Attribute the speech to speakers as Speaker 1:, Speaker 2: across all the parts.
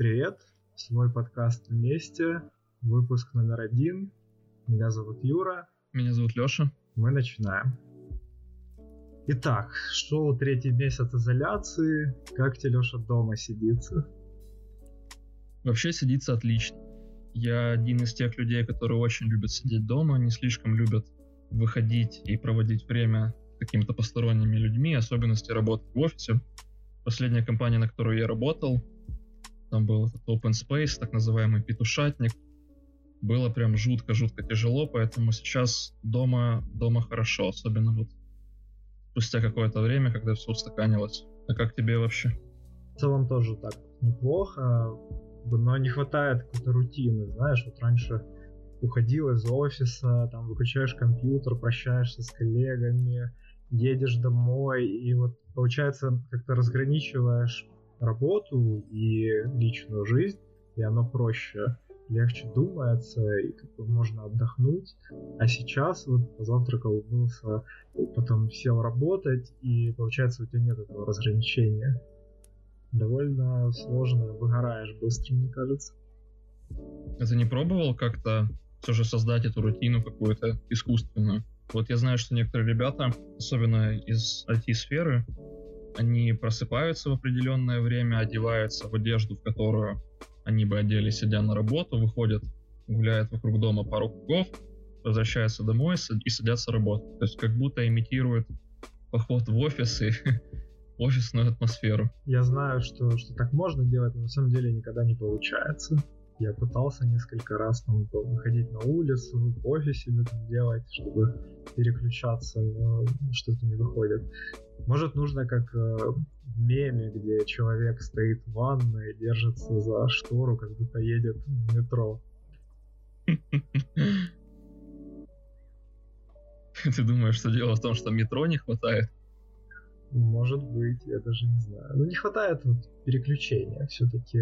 Speaker 1: Привет, свой подкаст вместе, выпуск номер один. Меня зовут Юра.
Speaker 2: Меня зовут Леша.
Speaker 1: Мы начинаем. Итак, шел третий месяц изоляции. Как тебе, Леша, дома сидится?
Speaker 2: Вообще сидится отлично. Я один из тех людей, которые очень любят сидеть дома, не слишком любят выходить и проводить время с какими-то посторонними людьми, особенности работы в офисе. Последняя компания, на которой я работал, там был этот open space, так называемый петушатник. Было прям жутко-жутко тяжело, поэтому сейчас дома, дома хорошо, особенно вот спустя какое-то время, когда все устаканилось. А как тебе вообще?
Speaker 1: В целом тоже так неплохо, но не хватает какой-то рутины, знаешь, вот раньше уходил из офиса, там выключаешь компьютер, прощаешься с коллегами, едешь домой, и вот получается как-то разграничиваешь работу и личную жизнь, и оно проще, легче думается, и как бы можно отдохнуть. А сейчас вот позавтракал, умылся, потом сел работать, и получается у тебя нет этого разграничения. Довольно сложно, выгораешь быстро, мне кажется.
Speaker 2: А ты не пробовал как-то все же создать эту рутину какую-то искусственную? Вот я знаю, что некоторые ребята, особенно из IT-сферы, они просыпаются в определенное время, одеваются в одежду, в которую они бы одели, сидя на работу, выходят, гуляют вокруг дома пару кругов, возвращаются домой и садятся работать. То есть как будто имитируют поход в офис и офисную атмосферу.
Speaker 1: Я знаю, что, что так можно делать, но на самом деле никогда не получается. Я пытался несколько раз там выходить на улицу, в офисе себе там делать, чтобы переключаться, но что-то не выходит. Может, нужно как э, в меме, где человек стоит в ванной, держится за штору, как будто едет в метро.
Speaker 2: Ты думаешь, что дело в том, что метро не хватает?
Speaker 1: Может быть, я даже не знаю. Ну, не хватает вот переключения. Все-таки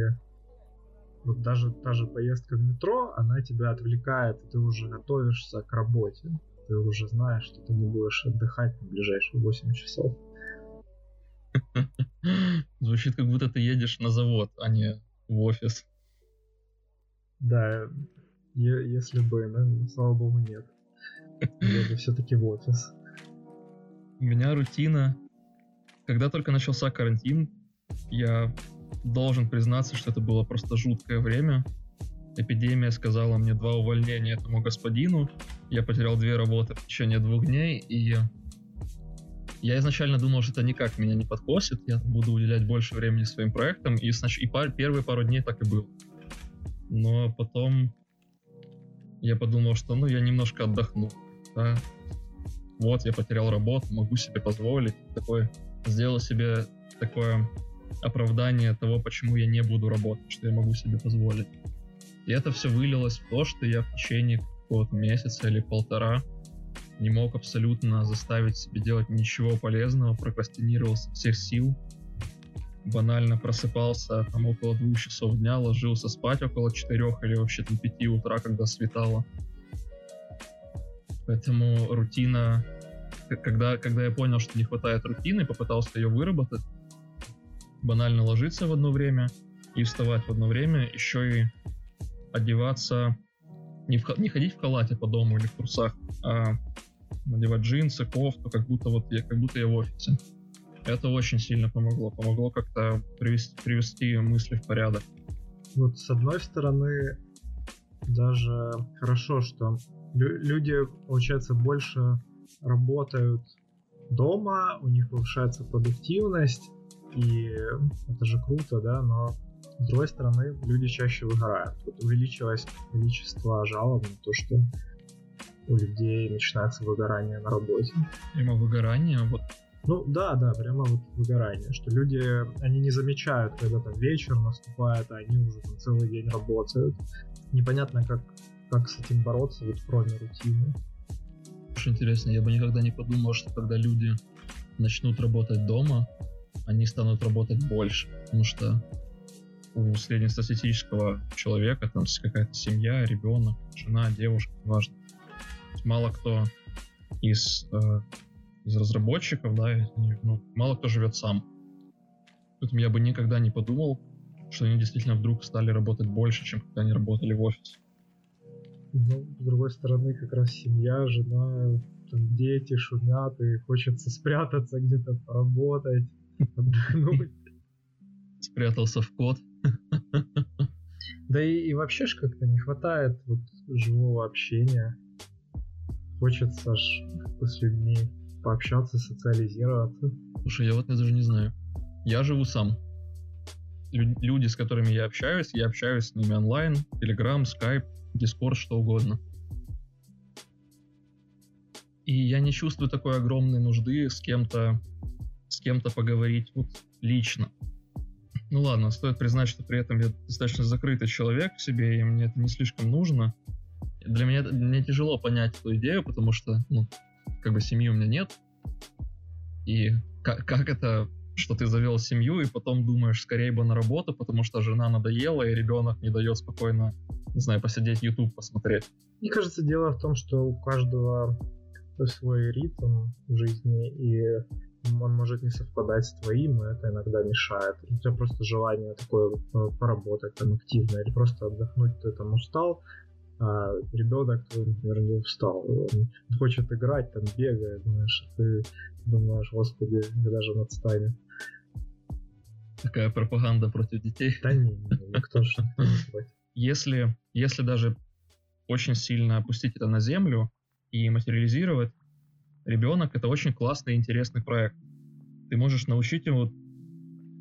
Speaker 1: вот даже та же поездка в метро, она тебя отвлекает, и ты уже готовишься к работе. Ты уже знаешь, что ты не будешь отдыхать на ближайшие 8 часов.
Speaker 2: Звучит, как будто ты едешь на завод, а не в офис.
Speaker 1: Да, если бы, но, слава богу, нет. Еду все-таки в офис.
Speaker 2: У меня рутина. Когда только начался карантин, я должен признаться, что это было просто жуткое время. Эпидемия сказала мне два увольнения этому господину. Я потерял две работы в течение двух дней, и я изначально думал, что это никак меня не подкосит, я буду уделять больше времени своим проектам, и, снач... и пар... первые пару дней так и было. Но потом я подумал, что ну я немножко отдохну. Да? Вот, я потерял работу, могу себе позволить. Такое, сделал себе такое оправдание того, почему я не буду работать, что я могу себе позволить. И это все вылилось в то, что я в течение какого-то месяца или полтора не мог абсолютно заставить себя делать ничего полезного, прокрастинировал со всех сил, банально просыпался там около двух часов дня, ложился спать около четырех или вообще там пяти утра, когда светало. Поэтому рутина, когда, когда я понял, что не хватает рутины, попытался ее выработать, банально ложиться в одно время и вставать в одно время, еще и одеваться, не, в, не ходить в халате по дому или в трусах, а надевать джинсы, кофту, как будто вот я, как будто я в офисе. Это очень сильно помогло. Помогло как-то привести, привести мысли в порядок.
Speaker 1: Вот с одной стороны, даже хорошо, что лю- люди, получается, больше работают дома, у них повышается продуктивность, и это же круто, да, но с другой стороны, люди чаще выгорают. Вот увеличилось количество жалоб на то, что у людей начинается выгорание на работе.
Speaker 2: Прямо выгорание? Вот
Speaker 1: ну да, да, прямо вот выгорание, что люди, они не замечают, когда там вечер наступает, а они уже там целый день работают. Непонятно, как, как с этим бороться, вот кроме рутины.
Speaker 2: Очень интересно, я бы никогда не подумал, что когда люди начнут работать дома, они станут работать больше, потому что у среднестатистического человека там какая-то семья, ребенок, жена, девушка, неважно. Мало кто из, э, из разработчиков, да, ну, мало кто живет сам. Поэтому я бы никогда не подумал, что они действительно вдруг стали работать больше, чем когда они работали в офисе.
Speaker 1: Ну, с другой стороны, как раз семья, жена, там дети шумят, и хочется спрятаться где-то, поработать, отдохнуть.
Speaker 2: Спрятался в код.
Speaker 1: Да и, и вообще ж как-то не хватает вот живого общения. Хочется ж с людьми пообщаться, социализироваться.
Speaker 2: Слушай, я вот даже не знаю. Я живу сам. Лю- люди, с которыми я общаюсь, я общаюсь с ними онлайн, Telegram, Skype, Discord, что угодно. И я не чувствую такой огромной нужды с кем-то с кем-то поговорить вот лично. Ну ладно, стоит признать, что при этом я достаточно закрытый человек в себе, и мне это не слишком нужно. Для меня мне тяжело понять эту идею, потому что, ну, как бы семьи у меня нет. И как, как это, что ты завел семью, и потом думаешь, скорее бы на работу, потому что жена надоела, и ребенок не дает спокойно, не знаю, посидеть YouTube посмотреть.
Speaker 1: Мне кажется, дело в том, что у каждого свой ритм в жизни, и он может не совпадать с твоим, и это иногда мешает. У тебя просто желание такое э, поработать там активно, или просто отдохнуть, ты там устал, а ребенок твой, например, не устал. Он хочет играть, там бегает, знаешь, ты думаешь, господи, когда же он отстанет.
Speaker 2: Такая пропаганда против детей.
Speaker 1: Да не, не никто же
Speaker 2: Если, если даже очень сильно опустить это на землю и материализировать, ребенок это очень классный и интересный проект. Ты можешь научить его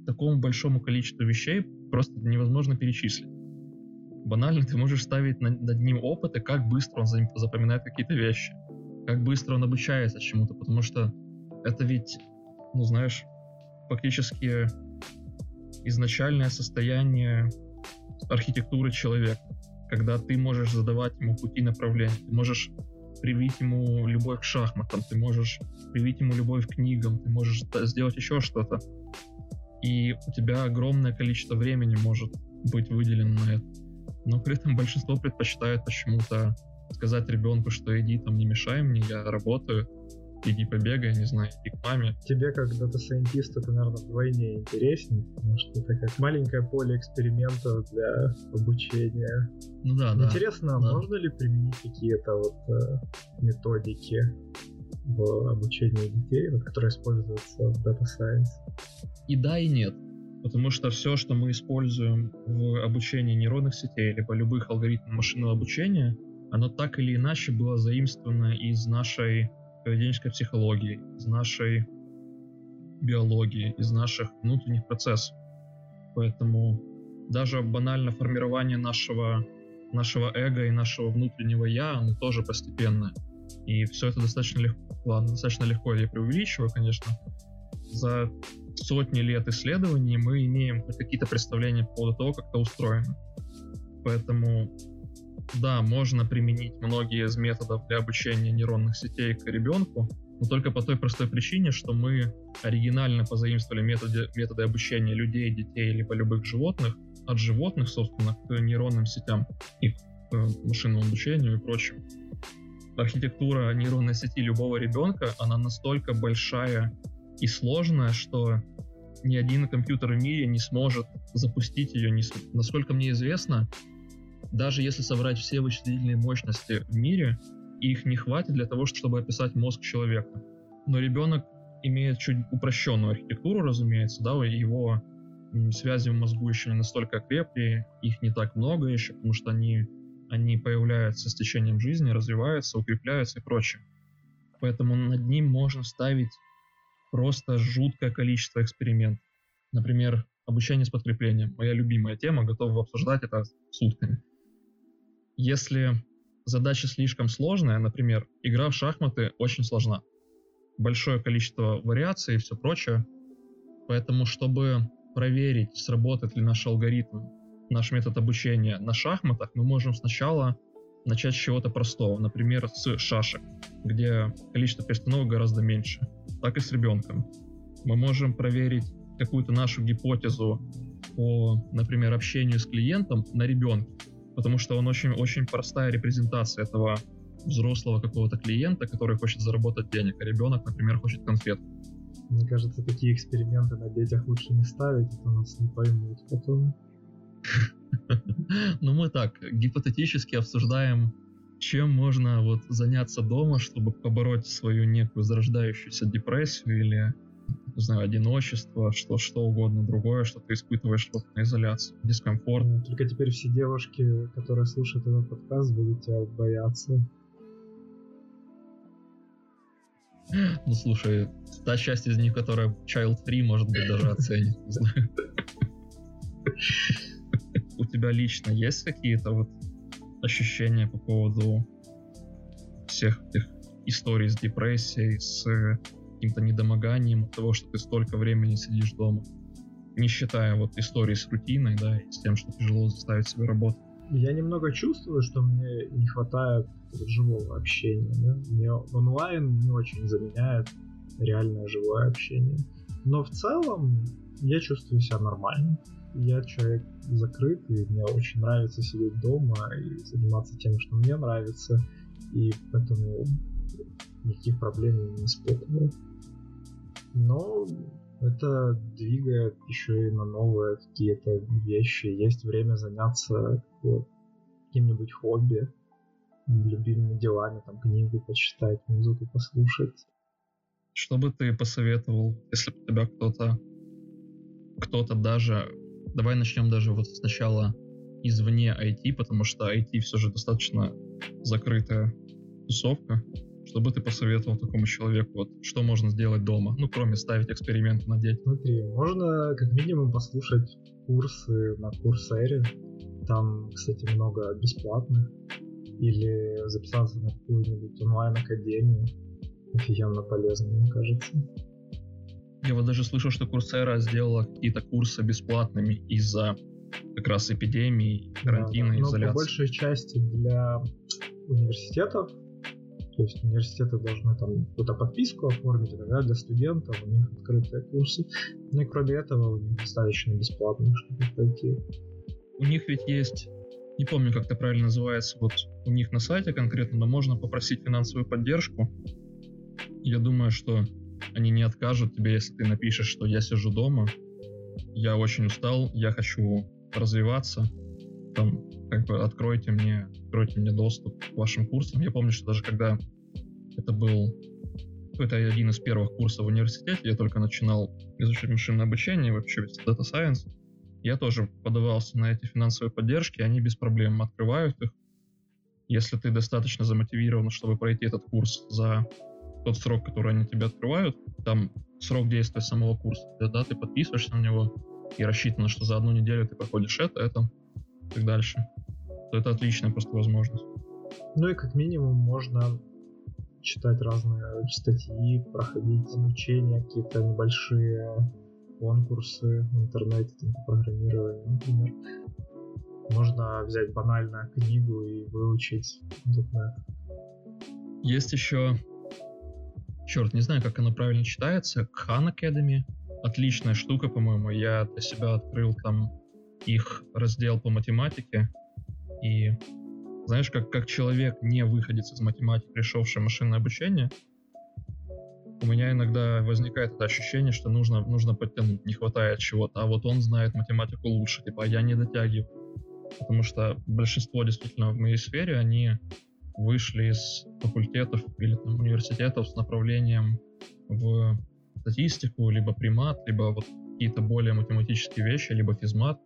Speaker 2: такому большому количеству вещей, просто невозможно перечислить банально ты можешь ставить над, ним опыты, как быстро он запоминает какие-то вещи, как быстро он обучается чему-то, потому что это ведь, ну знаешь, фактически изначальное состояние архитектуры человека, когда ты можешь задавать ему пути направления, ты можешь привить ему любовь к шахматам, ты можешь привить ему любовь к книгам, ты можешь сделать еще что-то. И у тебя огромное количество времени может быть выделено на это но при этом большинство предпочитает почему-то сказать ребенку, что иди там не мешай мне, я работаю, иди побегай, не знаю, иди к маме.
Speaker 1: Тебе как data scientist это, наверное, вдвойне интереснее, потому что это как маленькое поле экспериментов для обучения.
Speaker 2: Ну да, да.
Speaker 1: Интересно, да. можно ли применить какие-то вот э, методики в обучении детей, вот, которые используются в Data Science?
Speaker 2: И да, и нет. Потому что все, что мы используем в обучении нейронных сетей, либо любых алгоритмов машинного обучения, оно так или иначе было заимствовано из нашей поведенческой психологии, из нашей биологии, из наших внутренних процессов. Поэтому даже банально формирование нашего, нашего эго и нашего внутреннего я, оно тоже постепенное. И все это достаточно легко, ладно, достаточно легко я преувеличиваю, конечно. За сотни лет исследований мы имеем какие-то представления по поводу того, как это устроено. Поэтому, да, можно применить многие из методов для обучения нейронных сетей к ребенку, но только по той простой причине, что мы оригинально позаимствовали методы, методы обучения людей, детей, либо любых животных от животных, собственно, к нейронным сетям и к э, машинному обучению и прочему. Архитектура нейронной сети любого ребенка, она настолько большая и сложная, что ни один компьютер в мире не сможет запустить ее. Не, насколько мне известно, даже если собрать все вычислительные мощности в мире, их не хватит для того, чтобы описать мозг человека. Но ребенок имеет чуть упрощенную архитектуру, разумеется, да, его связи в мозгу еще не настолько крепкие, их не так много еще, потому что они, они появляются с течением жизни, развиваются, укрепляются и прочее. Поэтому над ним можно ставить просто жуткое количество экспериментов. Например, обучение с подкреплением. Моя любимая тема, готов обсуждать это сутками. Если задача слишком сложная, например, игра в шахматы очень сложна. Большое количество вариаций и все прочее. Поэтому, чтобы проверить, сработает ли наш алгоритм, наш метод обучения на шахматах, мы можем сначала начать с чего-то простого, например, с шашек, где количество перестановок гораздо меньше так и с ребенком. Мы можем проверить какую-то нашу гипотезу по, например, общению с клиентом на ребенке, потому что он очень, очень простая репрезентация этого взрослого какого-то клиента, который хочет заработать денег, а ребенок, например, хочет конфет.
Speaker 1: Мне кажется, такие эксперименты на детях лучше не ставить, это нас не поймут потом.
Speaker 2: Ну, мы так, гипотетически обсуждаем, чем можно вот заняться дома, чтобы побороть свою некую зарождающуюся депрессию или, не знаю, одиночество, что, что угодно другое, что ты испытываешь вот на изоляции, дискомфорт.
Speaker 1: Только теперь все девушки, которые слушают этот подкаст, будут тебя бояться.
Speaker 2: Ну, слушай, та часть из них, которая child free, может быть, даже оценит, не знаю. У тебя лично есть какие-то вот ощущения по поводу всех этих историй с депрессией, с каким-то недомоганием от того, что ты столько времени сидишь дома? Не считая вот истории с рутиной, да, и с тем, что тяжело заставить себе работать.
Speaker 1: Я немного чувствую, что мне не хватает живого общения. Да? Мне онлайн не очень заменяет реальное живое общение. Но в целом я чувствую себя нормально. Я человек закрыт, и мне очень нравится сидеть дома и заниматься тем, что мне нравится. И поэтому никаких проблем не испытываю. Но это двигает еще и на новые какие-то вещи. Есть время заняться каким-нибудь хобби, любимыми делами, там книгу почитать, музыку послушать.
Speaker 2: Что бы ты посоветовал, если бы тебя кто-то, кто-то даже, давай начнем даже вот сначала извне IT, потому что IT все же достаточно закрытая тусовка. Что бы ты посоветовал такому человеку, вот, что можно сделать дома, ну, кроме ставить эксперименты на детях?
Speaker 1: Смотри, можно как минимум послушать курсы на Курсере. Там, кстати, много бесплатных или записаться на какую-нибудь онлайн-академию. Офигенно полезно, мне кажется.
Speaker 2: Я вот даже слышал, что Курсера сделала какие-то курсы бесплатными из-за как раз эпидемии, карантина, да, да. изоляции.
Speaker 1: Но по большей части для университетов, то есть университеты должны там какую-то подписку оформить, иногда для студентов у них открытые курсы. Ну и кроме этого у них достаточно бесплатно, чтобы пройти.
Speaker 2: У них ведь есть не помню, как это правильно называется, вот у них на сайте конкретно, но можно попросить финансовую поддержку. Я думаю, что они не откажут тебе, если ты напишешь, что я сижу дома, я очень устал, я хочу развиваться, там, как бы откройте мне, откройте мне доступ к вашим курсам. Я помню, что даже когда это был это один из первых курсов в университете, я только начинал изучать машинное обучение, вообще Data Science, я тоже подавался на эти финансовые поддержки, они без проблем открывают их. Если ты достаточно замотивирован, чтобы пройти этот курс за тот срок, который они тебе открывают, там срок действия самого курса, да, ты подписываешься на него и рассчитано, что за одну неделю ты проходишь это, это и так дальше, то это отличная просто возможность.
Speaker 1: Ну и как минимум можно читать разные статьи, проходить обучение, какие-то небольшие конкурсы в интернете там, по программированию, например. Можно взять банально книгу и выучить .NET.
Speaker 2: Есть еще, черт, не знаю, как оно правильно читается, Khan Academy. Отличная штука, по-моему. Я для себя открыл там их раздел по математике. И знаешь, как, как человек, не выходец из математики, пришедший в машинное обучение, у меня иногда возникает это ощущение, что нужно, нужно подтянуть, не хватает чего-то, а вот он знает математику лучше, типа, а я не дотягиваю. Потому что большинство действительно в моей сфере, они вышли из факультетов или там, университетов с направлением в статистику, либо примат, либо вот какие-то более математические вещи, либо физмат.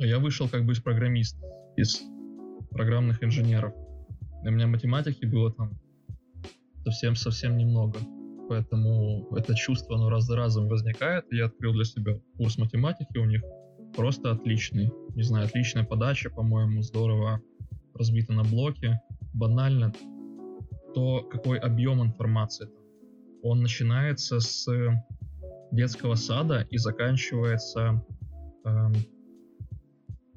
Speaker 2: А я вышел как бы из программиста, из программных инженеров. У меня математики было там совсем-совсем немного. Поэтому это чувство, оно раз за разом возникает. Я открыл для себя курс математики у них. Просто отличный. Не знаю, отличная подача, по-моему, здорово разбита на блоки. Банально то, какой объем информации. Он начинается с детского сада и заканчивается э,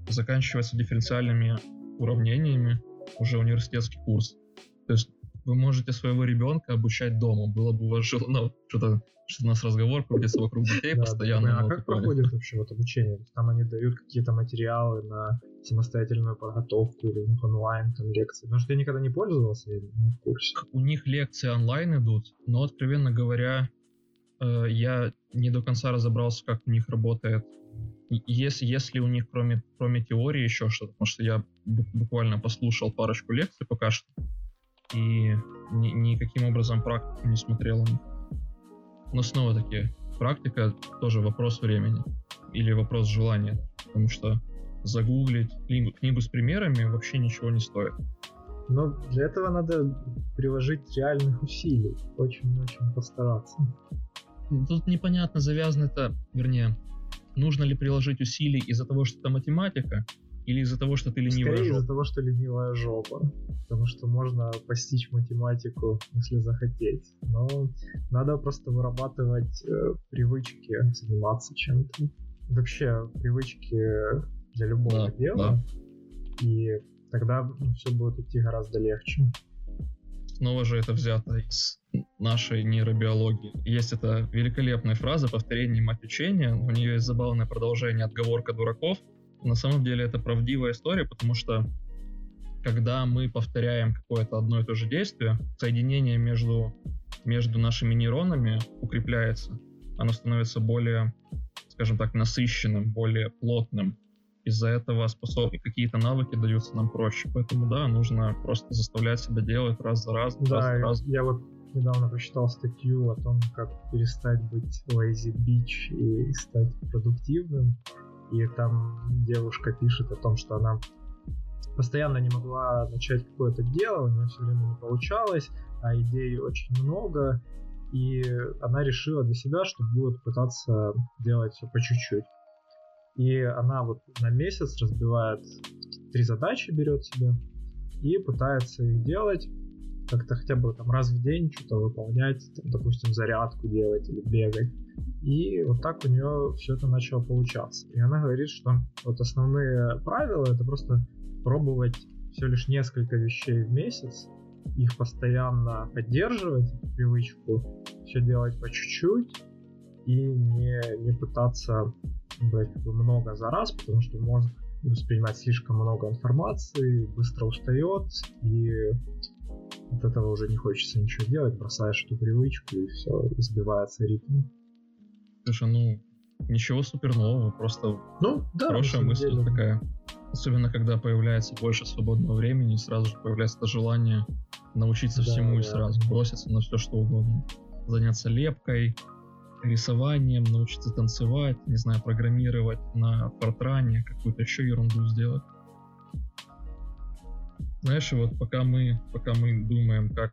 Speaker 2: заканчивается дифференциальными уравнениями уже университетский курс. То есть вы можете своего ребенка обучать дома. Было бы у вас желание, ну, что-то что у нас разговор крутится вокруг детей постоянно.
Speaker 1: А как проходит вообще вот обучение? Там они дают какие-то материалы на самостоятельную подготовку или онлайн там лекции? Потому что я никогда не пользовался, я не в курсе.
Speaker 2: У них лекции онлайн идут, но, откровенно говоря, э, я не до конца разобрался, как у них работает если, если у них кроме, кроме теории еще что-то, потому что я буквально послушал парочку лекций пока что, и ни, никаким образом практику не смотрел. Но снова-таки, практика тоже вопрос времени или вопрос желания, потому что загуглить книгу, книгу с примерами вообще ничего не стоит.
Speaker 1: Но для этого надо приложить реальных усилий, очень-очень постараться.
Speaker 2: Тут непонятно, завязано это, вернее, нужно ли приложить усилий из-за того, что это математика, или из-за того, что ты ленивая
Speaker 1: Скорее
Speaker 2: жопа?
Speaker 1: из-за того, что ленивая жопа. Потому что можно постичь математику, если захотеть. Но надо просто вырабатывать э, привычки заниматься чем-то. Вообще, привычки для любого
Speaker 2: Да,
Speaker 1: дела. И тогда ну, все будет идти гораздо легче.
Speaker 2: Снова же это взято из нашей нейробиологии. Есть эта великолепная фраза «повторение мать учения». У нее есть забавное продолжение «отговорка дураков». На самом деле это правдивая история, потому что когда мы повторяем какое-то одно и то же действие, соединение между, между нашими нейронами укрепляется. Оно становится более, скажем так, насыщенным, более плотным. Из-за этого способ... какие-то навыки даются нам проще. Поэтому да, нужно просто заставлять себя делать раз за раз.
Speaker 1: Да,
Speaker 2: раз за раз.
Speaker 1: я вот недавно прочитал статью о том, как перестать быть lazy bitch и стать продуктивным. И там девушка пишет о том, что она постоянно не могла начать какое-то дело, у нее все время не получалось, а идей очень много, и она решила для себя, что будет пытаться делать все по чуть-чуть. И она вот на месяц разбивает три задачи, берет себе и пытается их делать как-то хотя бы там раз в день что-то выполнять, там, допустим, зарядку делать или бегать. И вот так у нее все это начало получаться. И она говорит, что вот основные правила это просто пробовать все лишь несколько вещей в месяц, их постоянно поддерживать, привычку, все делать по чуть-чуть и не, не пытаться брать много за раз, потому что мозг воспринимает слишком много информации, быстро устает и от этого уже не хочется ничего делать, бросаешь эту привычку и все, сбивается ритм.
Speaker 2: Слушай, ну, ничего супер нового, просто
Speaker 1: ну, да,
Speaker 2: хорошая мысль деле. такая. Особенно, когда появляется больше свободного времени, сразу же появляется это желание научиться да, всему да. и сразу броситься на все, что угодно. Заняться лепкой, рисованием, научиться танцевать, не знаю, программировать на фортране, какую-то еще ерунду сделать. Знаешь, вот пока мы, пока мы думаем, как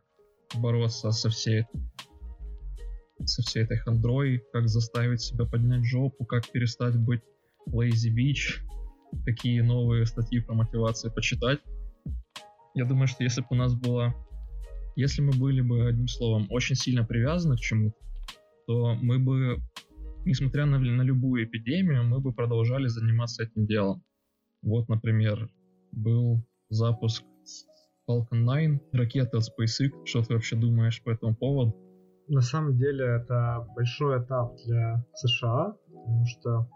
Speaker 2: бороться со всей со всей этой хандрой, как заставить себя поднять жопу, как перестать быть lazy bitch, какие новые статьи про мотивацию почитать. Я думаю, что если бы у нас было... Если мы были бы, одним словом, очень сильно привязаны к чему-то, то мы бы, несмотря на, на любую эпидемию, мы бы продолжали заниматься этим делом. Вот, например, был запуск Falcon 9, ракеты от SpaceX. Что ты вообще думаешь по этому поводу?
Speaker 1: На самом деле это большой этап для США, потому что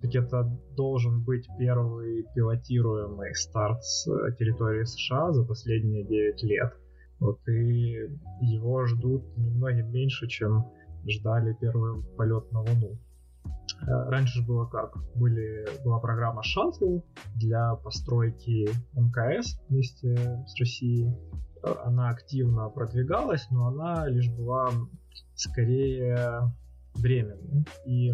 Speaker 1: это должен быть первый пилотируемый старт с территории США за последние 9 лет. Вот и его ждут немного меньше, чем ждали первый полет на Луну. Э, раньше же было как? Были, была программа Shuttle для постройки МКС вместе с Россией. Э, она активно продвигалась, но она лишь была скорее временной. И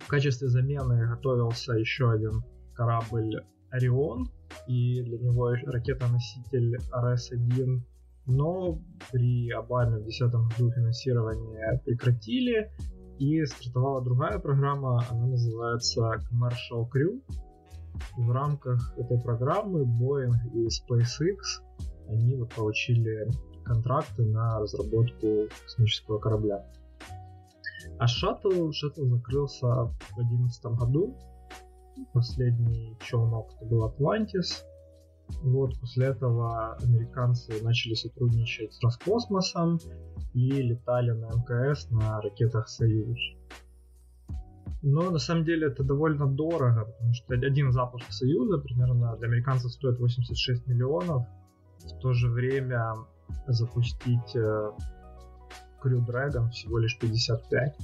Speaker 1: в качестве замены готовился еще один корабль Орион, и для него ракета-носитель RS-1 но при Обаме в 2010 году финансирование прекратили, и стартовала другая программа, она называется Commercial Crew. И в рамках этой программы Boeing и SpaceX они вот получили контракты на разработку космического корабля. А шаттл, шаттл закрылся в 2011 году. Последний челнок это был Atlantis. Вот после этого американцы начали сотрудничать с Роскосмосом и летали на МКС на ракетах Союз. Но на самом деле это довольно дорого, потому что один запуск Союза примерно для американцев стоит 86 миллионов. В то же время запустить э, Crew Dragon всего лишь 55.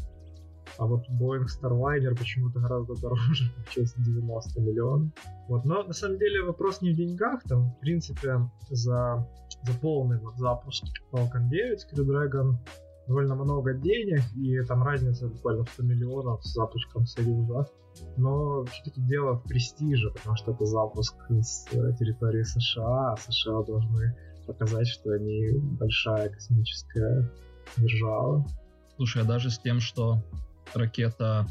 Speaker 1: А вот Boeing Starliner почему-то гораздо дороже, получается 90 миллионов. Вот, но на самом деле вопрос не в деньгах, там, в принципе, за, за полный вот запуск Falcon 9 Crew Dragon довольно много денег, и там разница буквально 100 миллионов с запуском Союза. Но все-таки дело в престиже, потому что это запуск с э, территории США, а США должны показать, что они большая космическая держава.
Speaker 2: Слушай, а даже с тем, что ракета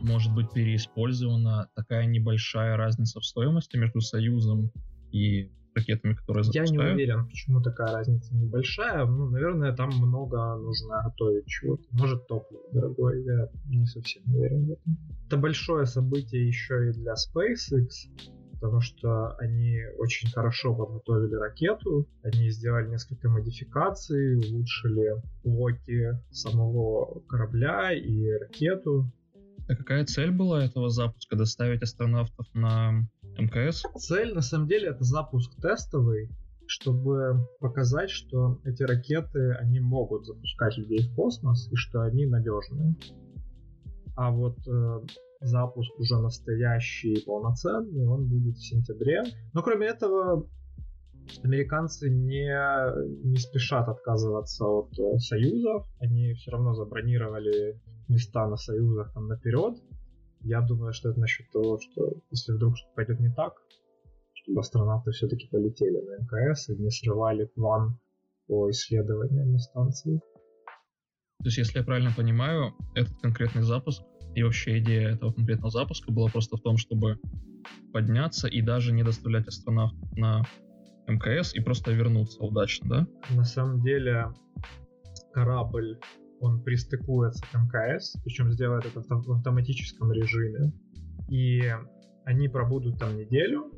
Speaker 2: может быть переиспользована, такая небольшая разница в стоимости между Союзом и ракетами, которые запускают?
Speaker 1: Я не уверен, почему такая разница небольшая. Ну, наверное, там много нужно готовить чего-то. Может, топливо дорогое, я не совсем уверен в этом. Это большое событие еще и для SpaceX, потому что они очень хорошо подготовили ракету, они сделали несколько модификаций, улучшили блоки самого корабля и ракету.
Speaker 2: А какая цель была этого запуска? Доставить астронавтов на МКС?
Speaker 1: Цель, на самом деле, это запуск тестовый, чтобы показать, что эти ракеты, они могут запускать людей в космос и что они надежные. А вот э, запуск уже настоящий, полноценный, он будет в сентябре. Но кроме этого, американцы не, не спешат отказываться от э, союзов. Они все равно забронировали места на союзах там наперед. Я думаю, что это насчет того, что если вдруг что-то пойдет не так, чтобы астронавты все-таки полетели на МКС и не срывали план по исследованиям на станции.
Speaker 2: То есть, если я правильно понимаю, этот конкретный запуск и вообще идея этого конкретного запуска была просто в том, чтобы подняться и даже не доставлять астронавтов на МКС и просто вернуться удачно, да?
Speaker 1: На самом деле корабль он пристыкуется к МКС, причем сделает это в автоматическом режиме. И они пробудут там неделю.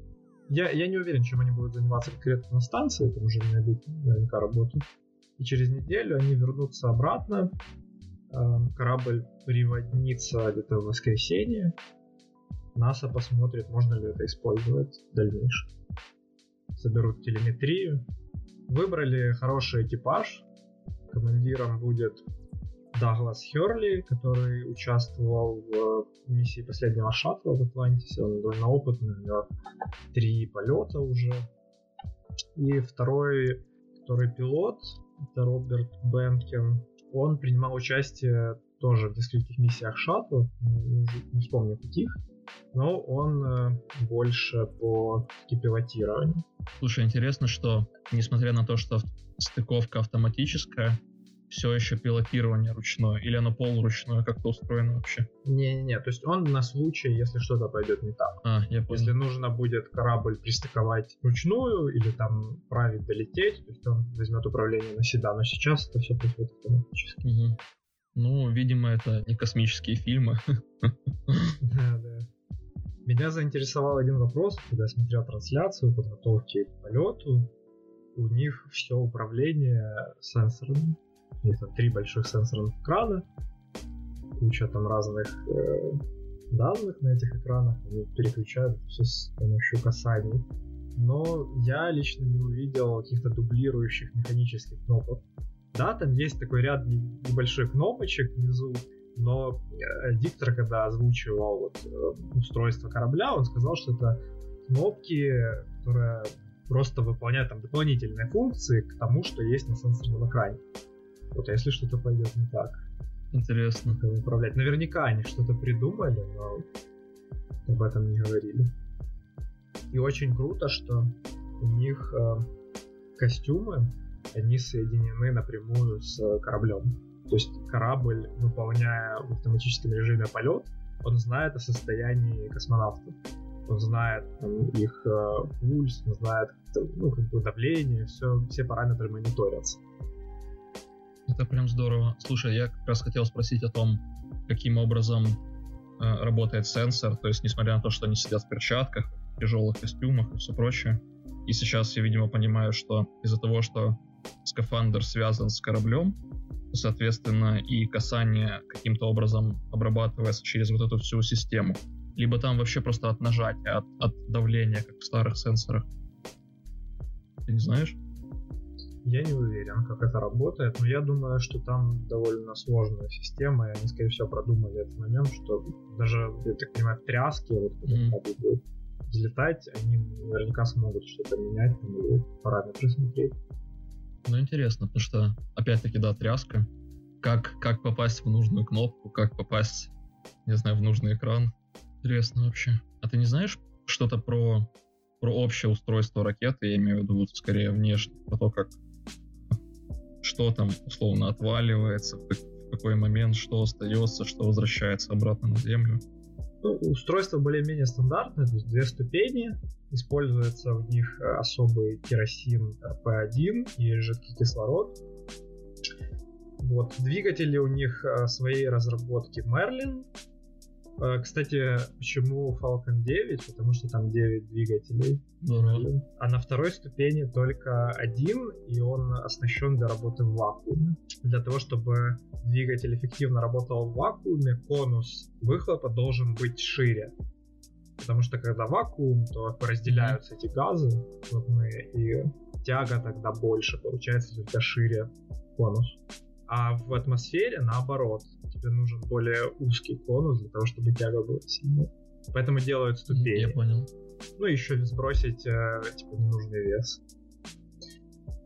Speaker 1: Я, я не уверен, чем они будут заниматься конкретно на станции, там уже найдут наверняка работу. И через неделю они вернутся обратно. Эм, корабль приводнится где-то в воскресенье. НАСА посмотрит, можно ли это использовать в дальнейшем. Соберут телеметрию. Выбрали хороший экипаж. Командиром будет Даглас Херли, который участвовал в миссии последнего шаттла в Атлантисе. Он довольно опытный, у него три полета уже. И второй, второй пилот, это Роберт Бенкен. Он принимал участие тоже в нескольких миссиях шаттла, не, не вспомню каких, но он э, больше по пилотированию.
Speaker 2: Слушай, интересно, что несмотря на то, что стыковка автоматическая, все еще пилотирование ручное, или оно полуручное, как-то устроено вообще?
Speaker 1: Не-не-не, то есть он на случай, если что-то пойдет не так.
Speaker 2: А, я понял.
Speaker 1: Если нужно будет корабль пристыковать ручную или там править долететь, то есть он возьмет управление на себя, но сейчас это все происходит автоматически.
Speaker 2: Угу. Ну, видимо, это не космические фильмы.
Speaker 1: Да, да. Меня заинтересовал один вопрос, когда я смотрел трансляцию подготовки к полету. У них все управление сенсорами. Них там три больших сенсорных экрана, куча там разных э, данных на этих экранах, они переключают все с помощью касаний. Но я лично не увидел каких-то дублирующих механических кнопок. Да, там есть такой ряд небольших кнопочек внизу, но э, диктор, когда озвучивал вот, э, устройство корабля, он сказал, что это кнопки, которые просто выполняют там дополнительные функции к тому, что есть на сенсорном экране. Вот а если что-то пойдет не так.
Speaker 2: Интересно.
Speaker 1: Как управлять. Наверняка они что-то придумали, но об этом не говорили. И очень круто, что у них э, костюмы, они соединены напрямую с кораблем. То есть корабль, выполняя в автоматическом режиме полет, он знает о состоянии космонавтов. Он знает там, их э, пульс, он знает ну, как бы давление, все, все параметры мониторятся.
Speaker 2: Это прям здорово. Слушай, я как раз хотел спросить о том, каким образом э, работает сенсор. То есть, несмотря на то, что они сидят в перчатках, в тяжелых костюмах и все прочее. И сейчас я, видимо, понимаю, что из-за того, что скафандр связан с кораблем, соответственно, и касание каким-то образом обрабатывается через вот эту всю систему. Либо там вообще просто от нажатия, от, от давления, как в старых сенсорах. Ты не знаешь?
Speaker 1: Я не уверен, как это работает, но я думаю, что там довольно сложная система, и они, скорее всего, продумали этот момент, что даже, я так понимаю, тряски, вот, mm-hmm. будут взлетать, они наверняка смогут что-то менять или параметры смотреть.
Speaker 2: Ну, интересно, потому что, опять-таки, да, тряска. Как, как попасть в нужную кнопку, как попасть, не знаю, в нужный экран. Интересно вообще. А ты не знаешь что-то про, про общее устройство ракеты? Я имею в виду скорее внешне, про то, как что там условно отваливается, в какой момент что остается, что возвращается обратно на Землю.
Speaker 1: Ну, устройство более-менее стандартное, то есть две ступени, используется в них э, особый керосин P1 и жидкий кислород. Вот. Двигатели у них э, своей разработки Merlin, кстати, почему Falcon 9? Потому что там 9 двигателей.
Speaker 2: Mm-hmm.
Speaker 1: А на второй ступени только один, и он оснащен для работы в вакууме. Для того, чтобы двигатель эффективно работал в вакууме, конус выхлопа должен быть шире. Потому что когда вакуум, то разделяются эти газы крупные, и тяга тогда больше, получается, у тебя шире конус. А в атмосфере наоборот тебе нужен более узкий конус для того, чтобы тяга была сильнее. Поэтому делают ступени.
Speaker 2: Я понял.
Speaker 1: Ну, еще сбросить, э, типа, ненужный вес.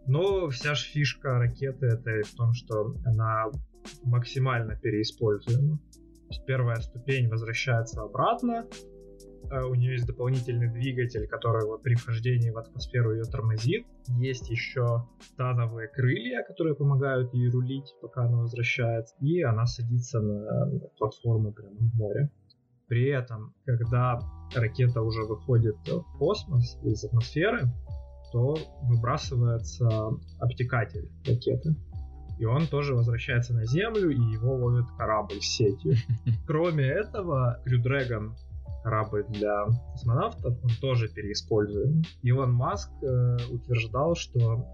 Speaker 1: Но вся же фишка ракеты это в том, что она максимально переиспользуема. Первая ступень возвращается обратно, у нее есть дополнительный двигатель, который вот при вхождении в атмосферу ее тормозит. Есть еще тановые крылья, которые помогают ей рулить, пока она возвращается. И она садится на платформу прямо в море. При этом, когда ракета уже выходит в космос из атмосферы, то выбрасывается обтекатель ракеты. И он тоже возвращается на Землю, и его ловит корабль с сетью. Кроме этого, Crew Dragon корабль для космонавтов, он тоже переиспользуем. Илон Маск э, утверждал, что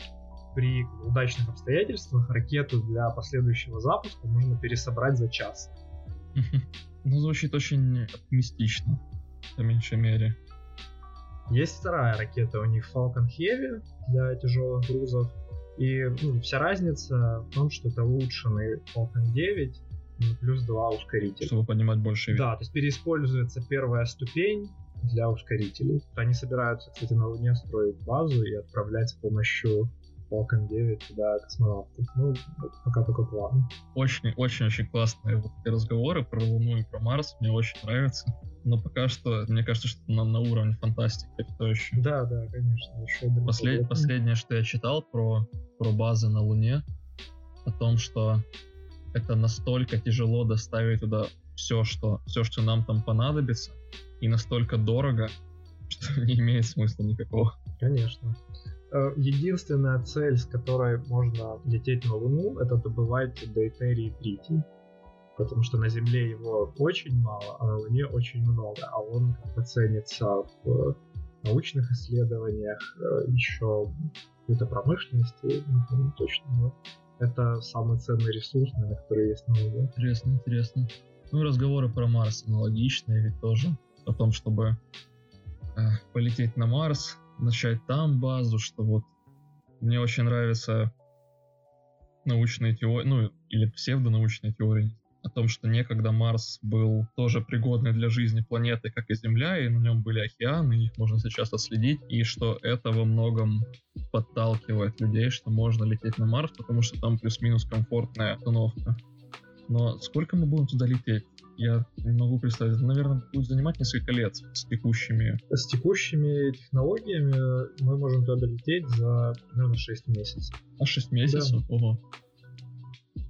Speaker 1: при удачных обстоятельствах ракету для последующего запуска можно пересобрать за час.
Speaker 2: Ну, звучит очень оптимистично, по меньшей мере.
Speaker 1: Есть вторая ракета, у них Falcon Heavy для тяжелых грузов. И ну, вся разница в том, что это улучшенный Falcon 9, плюс 2 ускорителя.
Speaker 2: Чтобы поднимать больше
Speaker 1: Да, то есть переиспользуется первая ступень для ускорителей. Они собираются, кстати, на Луне строить базу и отправлять с помощью Falcon 9 туда космонавтов. Ну, пока только план.
Speaker 2: Очень-очень-очень классные вот разговоры про Луну и про Марс. Мне очень нравится. Но пока что, мне кажется, что на, на уровне фантастики то еще.
Speaker 1: Да, да, конечно. Еще
Speaker 2: Послед, последнее, что я читал про, про базы на Луне, о том, что это настолько тяжело доставить туда все, что, все, что нам там понадобится, и настолько дорого, что не имеет смысла никакого.
Speaker 1: Конечно. Э, единственная цель, с которой можно лететь на Луну, это добывать дейтерий тритий. Потому что на Земле его очень мало, а на Луне очень много. А он как-то ценится в научных исследованиях, э, еще в какой-то промышленности, не помню точно. Но это самый ценный ресурс, наверное, который есть на Луне.
Speaker 2: Интересно, интересно. Ну, разговоры про Марс аналогичные ведь тоже. О том, чтобы э, полететь на Марс, начать там базу, что вот мне очень нравится научные теории, ну, или псевдонаучные теории, о том, что некогда Марс был тоже пригодной для жизни планеты, как и Земля, и на нем были океаны, их можно сейчас отследить, и что это во многом подталкивает людей, что можно лететь на Марс, потому что там плюс-минус комфортная обстановка. Но сколько мы будем туда лететь? Я не могу представить. Наверное, будет занимать несколько лет с текущими...
Speaker 1: С текущими технологиями мы можем туда лететь за, наверное, 6 месяцев.
Speaker 2: А 6 месяцев? Да. Ого.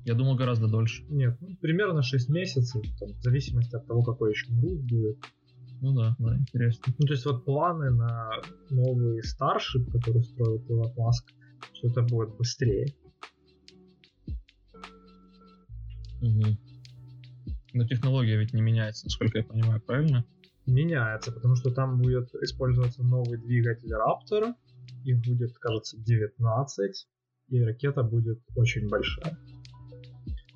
Speaker 2: Я думал гораздо дольше.
Speaker 1: Нет, ну, примерно 6 месяцев, там, в зависимости от того, какой еще груз будет.
Speaker 2: Ну да, да, интересно.
Speaker 1: Ну, то есть вот планы на новый Starship, который строит Илон Маск, что это будет быстрее.
Speaker 2: Угу. Но технология ведь не меняется, насколько я понимаю, правильно?
Speaker 1: Меняется, потому что там будет использоваться новый двигатель Raptor, их будет, кажется, 19, и ракета будет очень большая.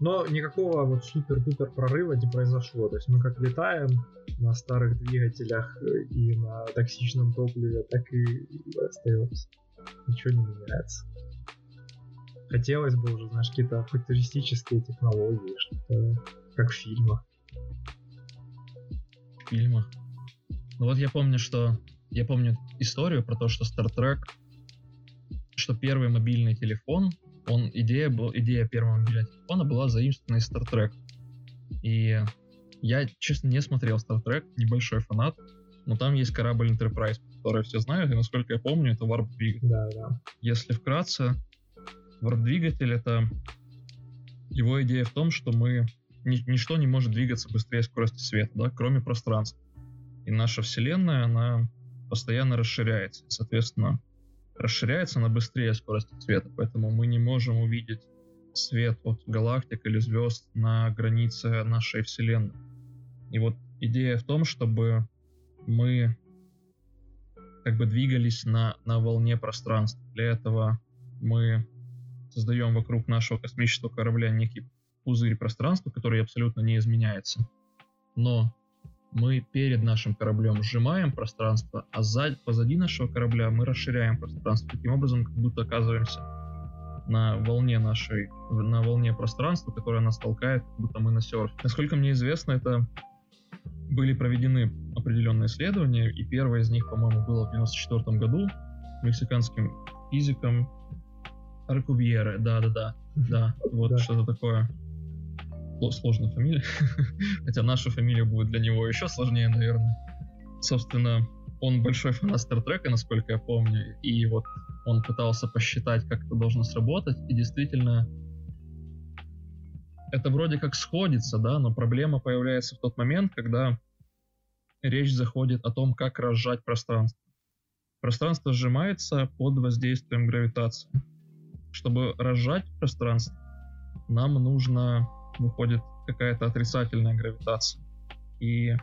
Speaker 1: Но никакого вот супер-пупер прорыва не произошло. То есть мы как летаем на старых двигателях и на токсичном топливе, так и остаемся. Ничего не меняется. хотелось бы уже, знаешь, какие-то футуристические технологии, что-то как в фильмах.
Speaker 2: В фильмах. Ну вот я помню, что... Я помню историю про то, что Star Trek, что первый мобильный телефон, он, идея, был, идея первого телефона была заимствована из Star Trek. И я, честно, не смотрел Star Trek, небольшой фанат, но там есть корабль Enterprise, который все знают, и, насколько я помню, это варп-двигатель.
Speaker 1: Да, да.
Speaker 2: Если вкратце, варп-двигатель — это его идея в том, что мы ни, ничто не может двигаться быстрее скорости света, да, кроме пространства. И наша Вселенная, она постоянно расширяется. Соответственно, расширяется она быстрее скорости света, поэтому мы не можем увидеть свет от галактик или звезд на границе нашей Вселенной. И вот идея в том, чтобы мы как бы двигались на, на волне пространства. Для этого мы создаем вокруг нашего космического корабля некий пузырь пространства, который абсолютно не изменяется. Но мы перед нашим кораблем сжимаем пространство, а сзади, позади нашего корабля мы расширяем пространство. Таким образом, как будто оказываемся на волне нашей, на волне пространства, которое нас толкает, как будто мы на серфе. Насколько мне известно, это были проведены определенные исследования, и первое из них, по-моему, было в 94 году мексиканским физиком Аркубьере, да-да-да, да, вот что-то такое. Сложная фамилия, хотя наша фамилия будет для него еще сложнее, наверное. Собственно, он большой фанат Стартрека, насколько я помню, и вот он пытался посчитать, как это должно сработать, и действительно это вроде как сходится, да, но проблема появляется в тот момент, когда речь заходит о том, как разжать пространство. Пространство сжимается под воздействием гравитации. Чтобы разжать пространство, нам нужно, выходит, какая-то отрицательная гравитация. И, э,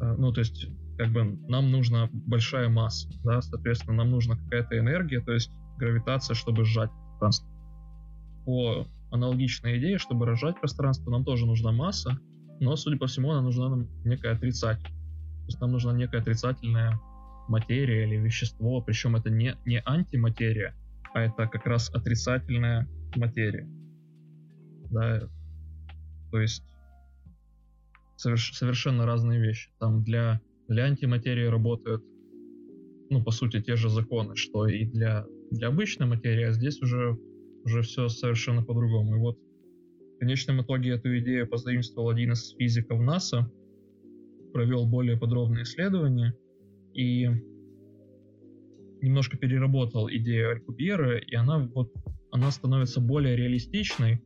Speaker 2: ну, то есть, как бы нам нужна большая масса, да, соответственно, нам нужна какая-то энергия, то есть гравитация, чтобы сжать пространство. По аналогичная идея, чтобы рожать пространство, нам тоже нужна масса, но, судя по всему, она нужна нам некая отрицательная. То есть нам нужна некая отрицательная материя или вещество, причем это не, не антиматерия, а это как раз отрицательная материя. Да, то есть соверш, совершенно разные вещи. Там для, для антиматерии работают, ну, по сути, те же законы, что и для, для обычной материи, а здесь уже уже все совершенно по-другому. И вот в конечном итоге эту идею позаимствовал один из физиков НАСА, провел более подробные исследования и немножко переработал идею Алькубьера, и она вот она становится более реалистичной,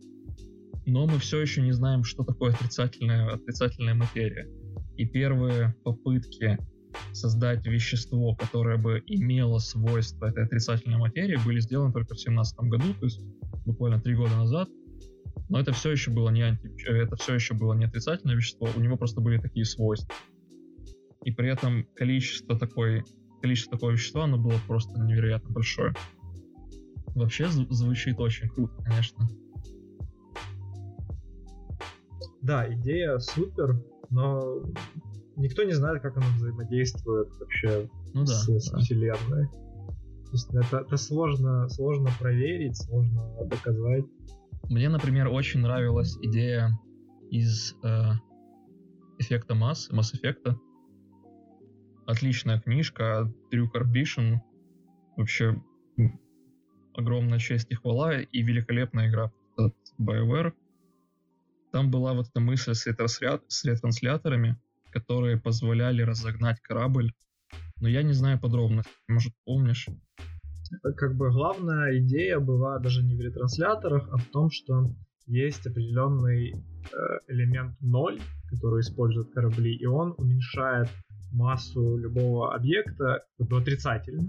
Speaker 2: но мы все еще не знаем, что такое отрицательная, отрицательная материя. И первые попытки создать вещество, которое бы имело свойства этой отрицательной материи, были сделаны только в 2017 году, то есть буквально три года назад. Но это все еще было не анти... это все еще было не отрицательное вещество, у него просто были такие свойства. И при этом количество такой, количество такого вещества, оно было просто невероятно большое. Вообще звучит очень круто, конечно.
Speaker 1: Да, идея супер, но никто не знает, как оно взаимодействует вообще ну, да, с, с да. вселенной. То есть это, это сложно, сложно проверить, сложно доказать.
Speaker 2: Мне, например, очень нравилась идея из э, эффекта масс, масс эффекта. Отличная книжка, Дрю Карбишин. Вообще огромная честь и хвала, и великолепная игра от BioWare. Там была вот эта мысль с, с ретрансляторами, которые позволяли разогнать корабль. Но я не знаю подробностей. Может, помнишь?
Speaker 1: Как бы главная идея была даже не в ретрансляторах, а в том, что есть определенный э, элемент 0, который используют корабли, и он уменьшает массу любого объекта до отрицательной.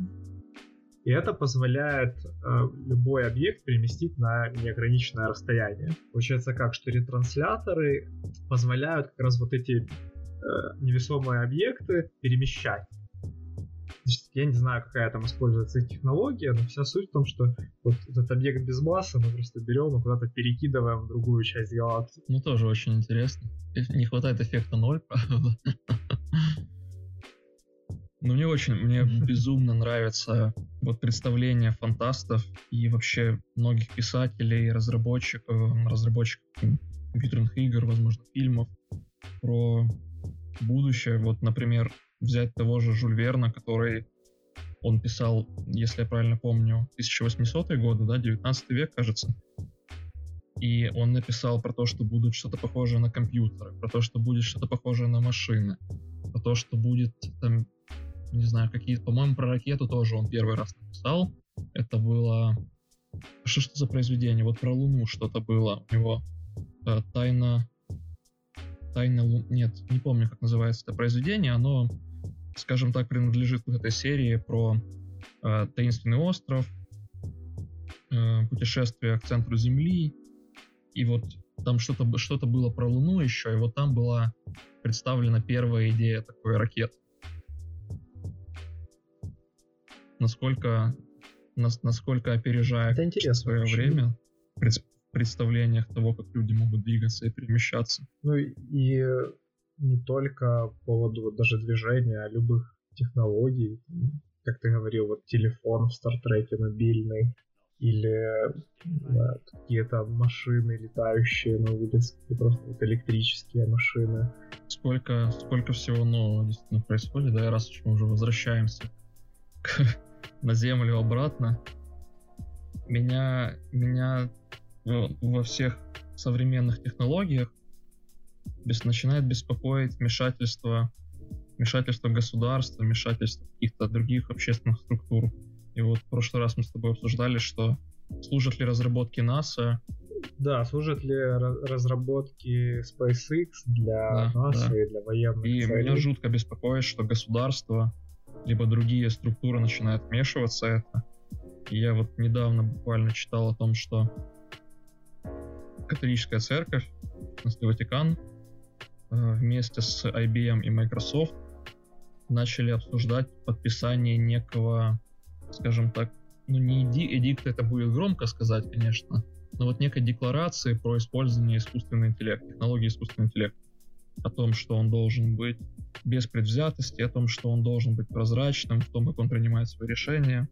Speaker 1: И это позволяет э, любой объект переместить на неограниченное расстояние. Получается как, что ретрансляторы позволяют как раз вот эти Э, невесомые объекты перемещать. Я не знаю, какая там используется технология, но вся суть в том, что вот этот объект без массы мы просто берем и куда-то перекидываем в другую часть галактики.
Speaker 2: Ну, тоже очень интересно. Не хватает эффекта ноль, правда. Ну, мне очень, мне безумно нравится вот представление фантастов и вообще многих писателей, разработчиков, разработчиков компьютерных игр, возможно, фильмов про будущее. Вот, например, взять того же Жюль Верна, который он писал, если я правильно помню, 1800-е годы, да, 19 век, кажется. И он написал про то, что будет что-то похожее на компьютеры, про то, что будет что-то похожее на машины, про то, что будет там, не знаю, какие по-моему, про ракету тоже он первый раз написал. Это было... Что что за произведение? Вот про Луну что-то было у него. Э, тайна... Тайна Лун... Нет, не помню, как называется это произведение. Оно, скажем так, принадлежит к этой серии про э, таинственный остров, э, путешествие к центру Земли, и вот там что-то что было про Луну еще, и вот там была представлена первая идея такой ракеты. Насколько, нас, насколько опережая
Speaker 1: Это интересно,
Speaker 2: свое
Speaker 1: вообще.
Speaker 2: время пред, представлениях того, как люди могут двигаться и перемещаться.
Speaker 1: Ну и не только по поводу вот даже движения, а любых технологий. Как ты говорил, вот телефон в Стартреке мобильный, или да, какие-то машины летающие на улице, просто вот электрические машины.
Speaker 2: Сколько, сколько всего нового действительно происходит, да, раз уж мы уже возвращаемся к, на Землю обратно, меня, меня во всех современных технологиях без, начинает беспокоить вмешательство, вмешательство государства, вмешательство каких-то других общественных структур. И вот в прошлый раз мы с тобой обсуждали, что служат ли разработки НАСА.
Speaker 1: Да, служат ли разработки SpaceX для да, НАСА да. и для военных
Speaker 2: И
Speaker 1: целей.
Speaker 2: меня жутко беспокоит, что государство либо другие структуры начинают вмешиваться это. И я вот недавно буквально читал о том, что католическая церковь, в смысле Ватикан, э, вместе с IBM и Microsoft начали обсуждать подписание некого скажем так, ну не эди, эдикт, это будет громко сказать, конечно, но вот некой декларации про использование искусственного интеллекта, технологии искусственного интеллекта, о том, что он должен быть без предвзятости, о том, что он должен быть прозрачным, в том, как он принимает свои решения,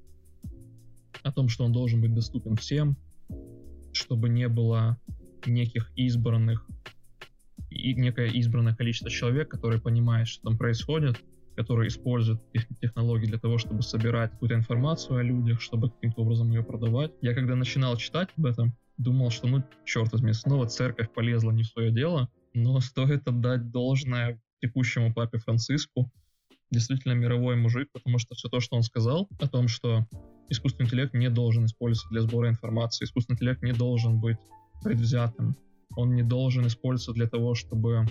Speaker 2: о том, что он должен быть доступен всем, чтобы не было неких избранных и некое избранное количество человек, которые понимают, что там происходит, которые используют технологии для того, чтобы собирать какую-то информацию о людях, чтобы каким-то образом ее продавать. Я когда начинал читать об этом, думал, что ну, черт возьми, снова церковь полезла не в свое дело, но стоит отдать должное текущему папе Франциску, действительно мировой мужик, потому что все то, что он сказал о том, что искусственный интеллект не должен использоваться для сбора информации, искусственный интеллект не должен быть предвзятым, он не должен использоваться для того, чтобы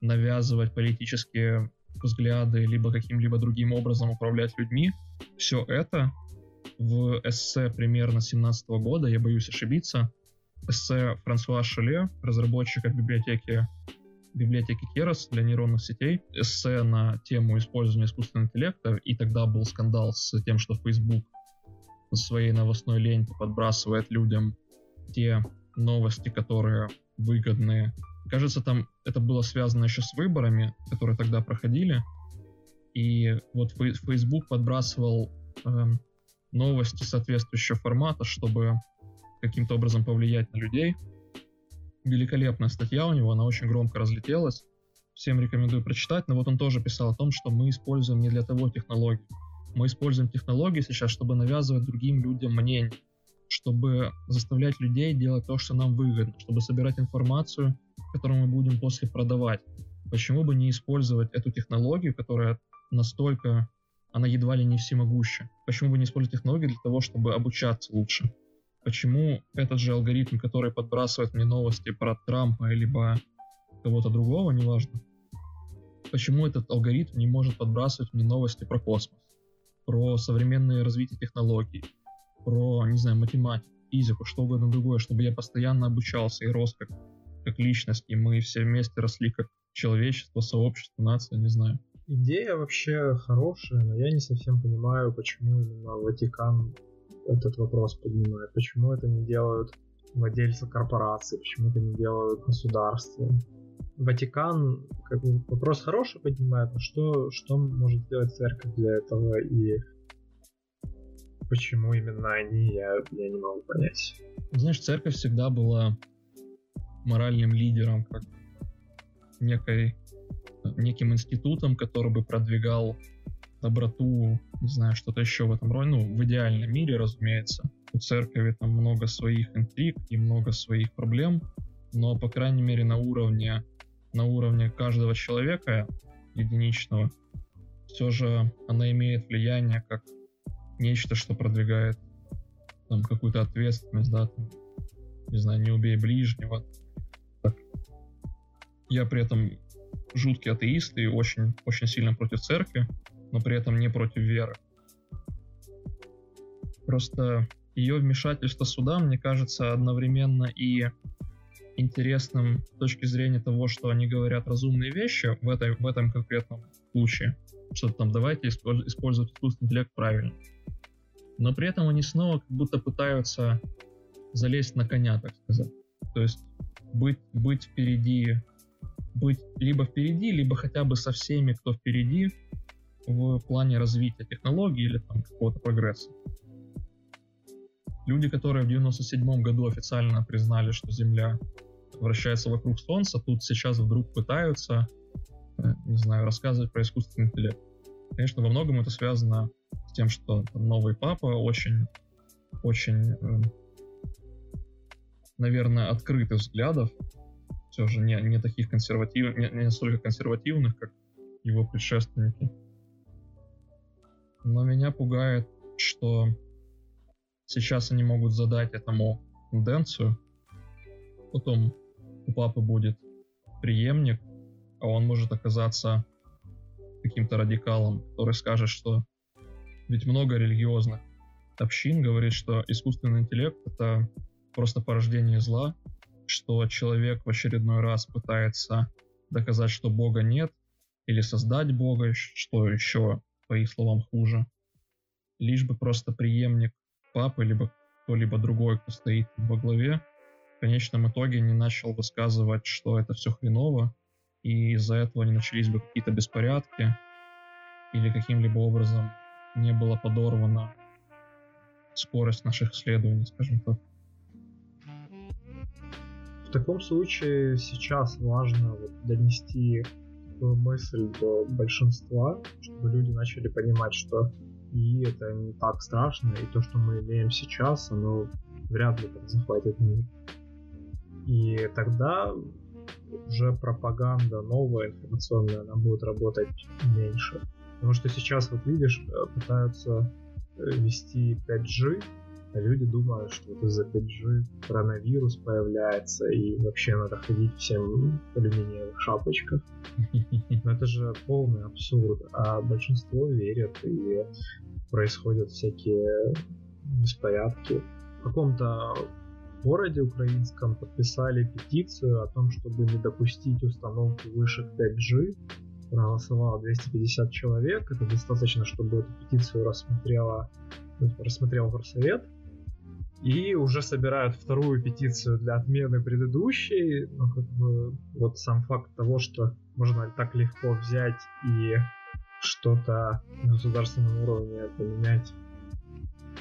Speaker 2: навязывать политические взгляды, либо каким-либо другим образом управлять людьми. Все это в эссе примерно 17 года, я боюсь ошибиться, эссе Франсуа Шеле, разработчика библиотеки библиотеки Керос для нейронных сетей, эссе на тему использования искусственного интеллекта, и тогда был скандал с тем, что Facebook в своей новостной ленте подбрасывает людям те новости, которые выгодны. Кажется, там это было связано еще с выборами, которые тогда проходили. И вот Facebook подбрасывал э, новости соответствующего формата, чтобы каким-то образом повлиять на людей. Великолепная статья у него, она очень громко разлетелась. Всем рекомендую прочитать, но вот он тоже писал о том, что мы используем не для того технологии. Мы используем технологии сейчас, чтобы навязывать другим людям мнение, чтобы заставлять людей делать то, что нам выгодно, чтобы собирать информацию которую мы будем после продавать. Почему бы не использовать эту технологию, которая настолько, она едва ли не всемогуща? Почему бы не использовать технологию для того, чтобы обучаться лучше? Почему этот же алгоритм, который подбрасывает мне новости про Трампа либо кого-то другого, неважно, почему этот алгоритм не может подбрасывать мне новости про космос, про современное развитие технологий, про, не знаю, математику, физику, что угодно другое, чтобы я постоянно обучался и рос как как личность, и мы все вместе росли как человечество, сообщество, нация, не знаю.
Speaker 1: Идея вообще хорошая, но я не совсем понимаю, почему именно Ватикан этот вопрос поднимает. Почему это не делают владельцы корпораций, почему это не делают государства. Ватикан как бы, вопрос хороший поднимает, но что, что может сделать церковь для этого и почему именно они, я, я не могу понять.
Speaker 2: Знаешь, церковь всегда была моральным лидером, как некой, неким институтом, который бы продвигал доброту, не знаю, что-то еще в этом роде, ну, в идеальном мире, разумеется. У церкви там много своих интриг и много своих проблем, но, по крайней мере, на уровне, на уровне каждого человека единичного, все же она имеет влияние как нечто, что продвигает там какую-то ответственность, да, там, не знаю, не убей ближнего. Так. Я при этом жуткий атеист и очень, очень сильно против церкви, но при этом не против веры. Просто ее вмешательство суда, мне кажется, одновременно и интересным с точки зрения того, что они говорят разумные вещи в, этой, в этом конкретном случае. Что там, давайте использовать искусственный интеллект правильно. Но при этом они снова как будто пытаются залезть на коня, так сказать. То есть быть, быть впереди, быть либо впереди, либо хотя бы со всеми, кто впереди, в плане развития технологий или там какого-то прогресса. Люди, которые в 97 году официально признали, что Земля вращается вокруг Солнца, тут сейчас вдруг пытаются, э, не знаю, рассказывать про искусственный интеллект. Конечно, во многом это связано с тем, что новый папа очень, очень, э, наверное, открытых взглядов, все же не, не таких консервативных, не, не настолько консервативных, как его предшественники. Но меня пугает, что сейчас они могут задать этому тенденцию, потом у папы будет преемник, а он может оказаться каким-то радикалом, который скажет, что ведь много религиозных общин говорит, что искусственный интеллект — это просто порождение зла, что человек в очередной раз пытается доказать, что Бога нет, или создать Бога, что еще по их словам, хуже. Лишь бы просто преемник папы, либо кто-либо другой, кто стоит во главе, в конечном итоге не начал высказывать, что это все хреново, и из-за этого не начались бы какие-то беспорядки, или каким-либо образом не было подорвана скорость наших исследований, скажем так.
Speaker 1: В таком случае сейчас важно вот донести мысль до большинства, чтобы люди начали понимать, что и это не так страшно, и то, что мы имеем сейчас, оно вряд ли там захватит мир. И тогда уже пропаганда новая информационная, она будет работать меньше. Потому что сейчас, вот видишь, э, пытаются э, вести 5G, а люди думают, что вот из-за 5G коронавирус появляется, и вообще надо ходить всем в алюминиевых шапочках. Но это же полный абсурд, а большинство верят, и происходят всякие беспорядки. В каком-то городе украинском подписали петицию о том, чтобы не допустить установку вышек 5G. Проголосовало 250 человек. Это достаточно, чтобы эту петицию рассмотрела, рассмотрел горсовет и уже собирают вторую петицию для отмены предыдущей. Ну, как бы, вот сам факт того, что можно так легко взять и что-то на государственном уровне поменять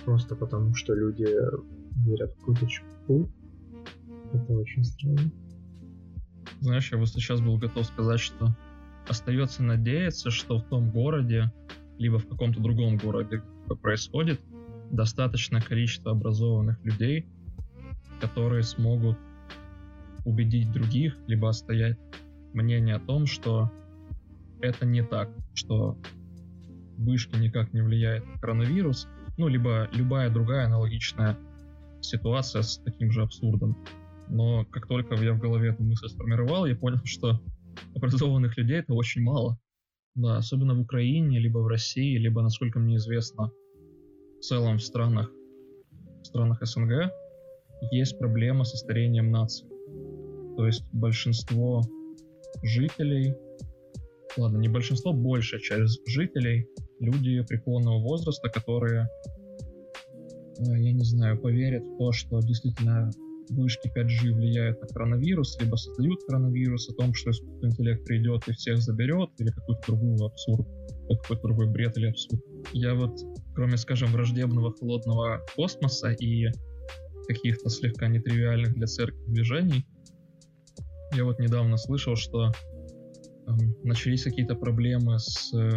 Speaker 1: просто потому, что люди верят в какую-то чепуху. Это очень странно.
Speaker 2: Знаешь, я вот сейчас был готов сказать, что остается надеяться, что в том городе, либо в каком-то другом городе, происходит, достаточное количество образованных людей, которые смогут убедить других, либо отстоять мнение о том, что это не так, что вышки никак не влияет на коронавирус, ну, либо любая другая аналогичная ситуация с таким же абсурдом. Но как только я в голове эту мысль сформировал, я понял, что образованных людей это очень мало. Да, особенно в Украине, либо в России, либо, насколько мне известно, в целом в странах, в странах СНГ есть проблема со старением нации. То есть большинство жителей, ладно, не большинство, большая часть жителей, люди преклонного возраста, которые, э, я не знаю, поверят в то, что действительно вышки 5G влияют на коронавирус, либо создают коронавирус, о том, что искусственный интеллект придет и всех заберет, или какой-то другой абсурд, какой-то другой бред или абсурд. Я вот, кроме, скажем, враждебного холодного космоса и каких-то слегка нетривиальных для церкви движений, я вот недавно слышал, что э, начались какие-то проблемы с, э,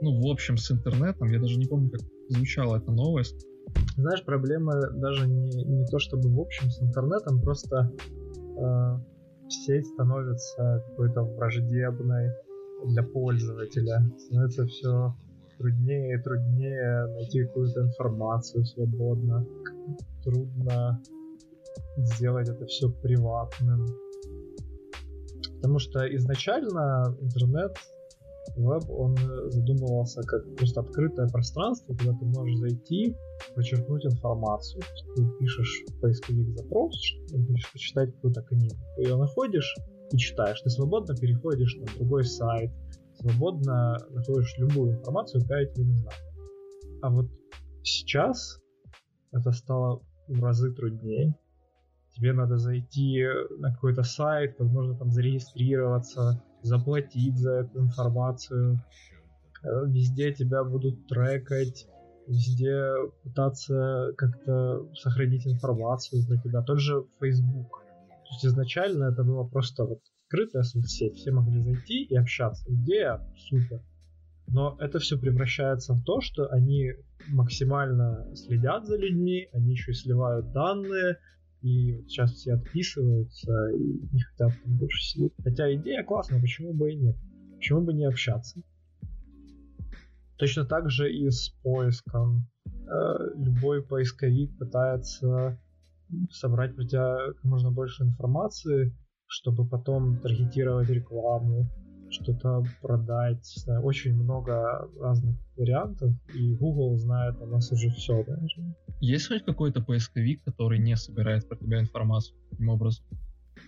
Speaker 2: ну, в общем, с интернетом. Я даже не помню, как звучала эта новость.
Speaker 1: Знаешь, проблема даже не, не то чтобы в общем с интернетом, просто э, сеть становится какой-то враждебной для пользователя. Становится все труднее и труднее найти какую-то информацию свободно. Трудно сделать это все приватным. Потому что изначально интернет, веб, он задумывался как просто открытое пространство, куда ты можешь зайти, подчеркнуть информацию. Ты пишешь в поисковик запрос, ты хочешь почитать какую-то книгу. Ты ее находишь и читаешь. Ты свободно переходишь на другой сайт, свободно находишь любую информацию, какая тебе нужна. А вот сейчас это стало в разы труднее тебе надо зайти на какой-то сайт, возможно, там зарегистрироваться, заплатить за эту информацию. Э, везде тебя будут трекать, везде пытаться как-то сохранить информацию про тебя. Тот же Facebook. То есть изначально это было просто вот открытая соцсеть, все могли зайти и общаться. Идея супер. Но это все превращается в то, что они максимально следят за людьми, они еще и сливают данные, и сейчас все отписываются и не хотят там больше сидеть. Хотя идея классная, почему бы и нет? Почему бы не общаться? Точно так же и с поиском. Э, любой поисковик пытается собрать про тебя как можно больше информации, чтобы потом таргетировать рекламу, что-то продать. Знаю, очень много разных вариантов, и Google знает о нас уже все даже.
Speaker 2: Есть хоть какой-то поисковик, который не собирает про тебя информацию таким образом?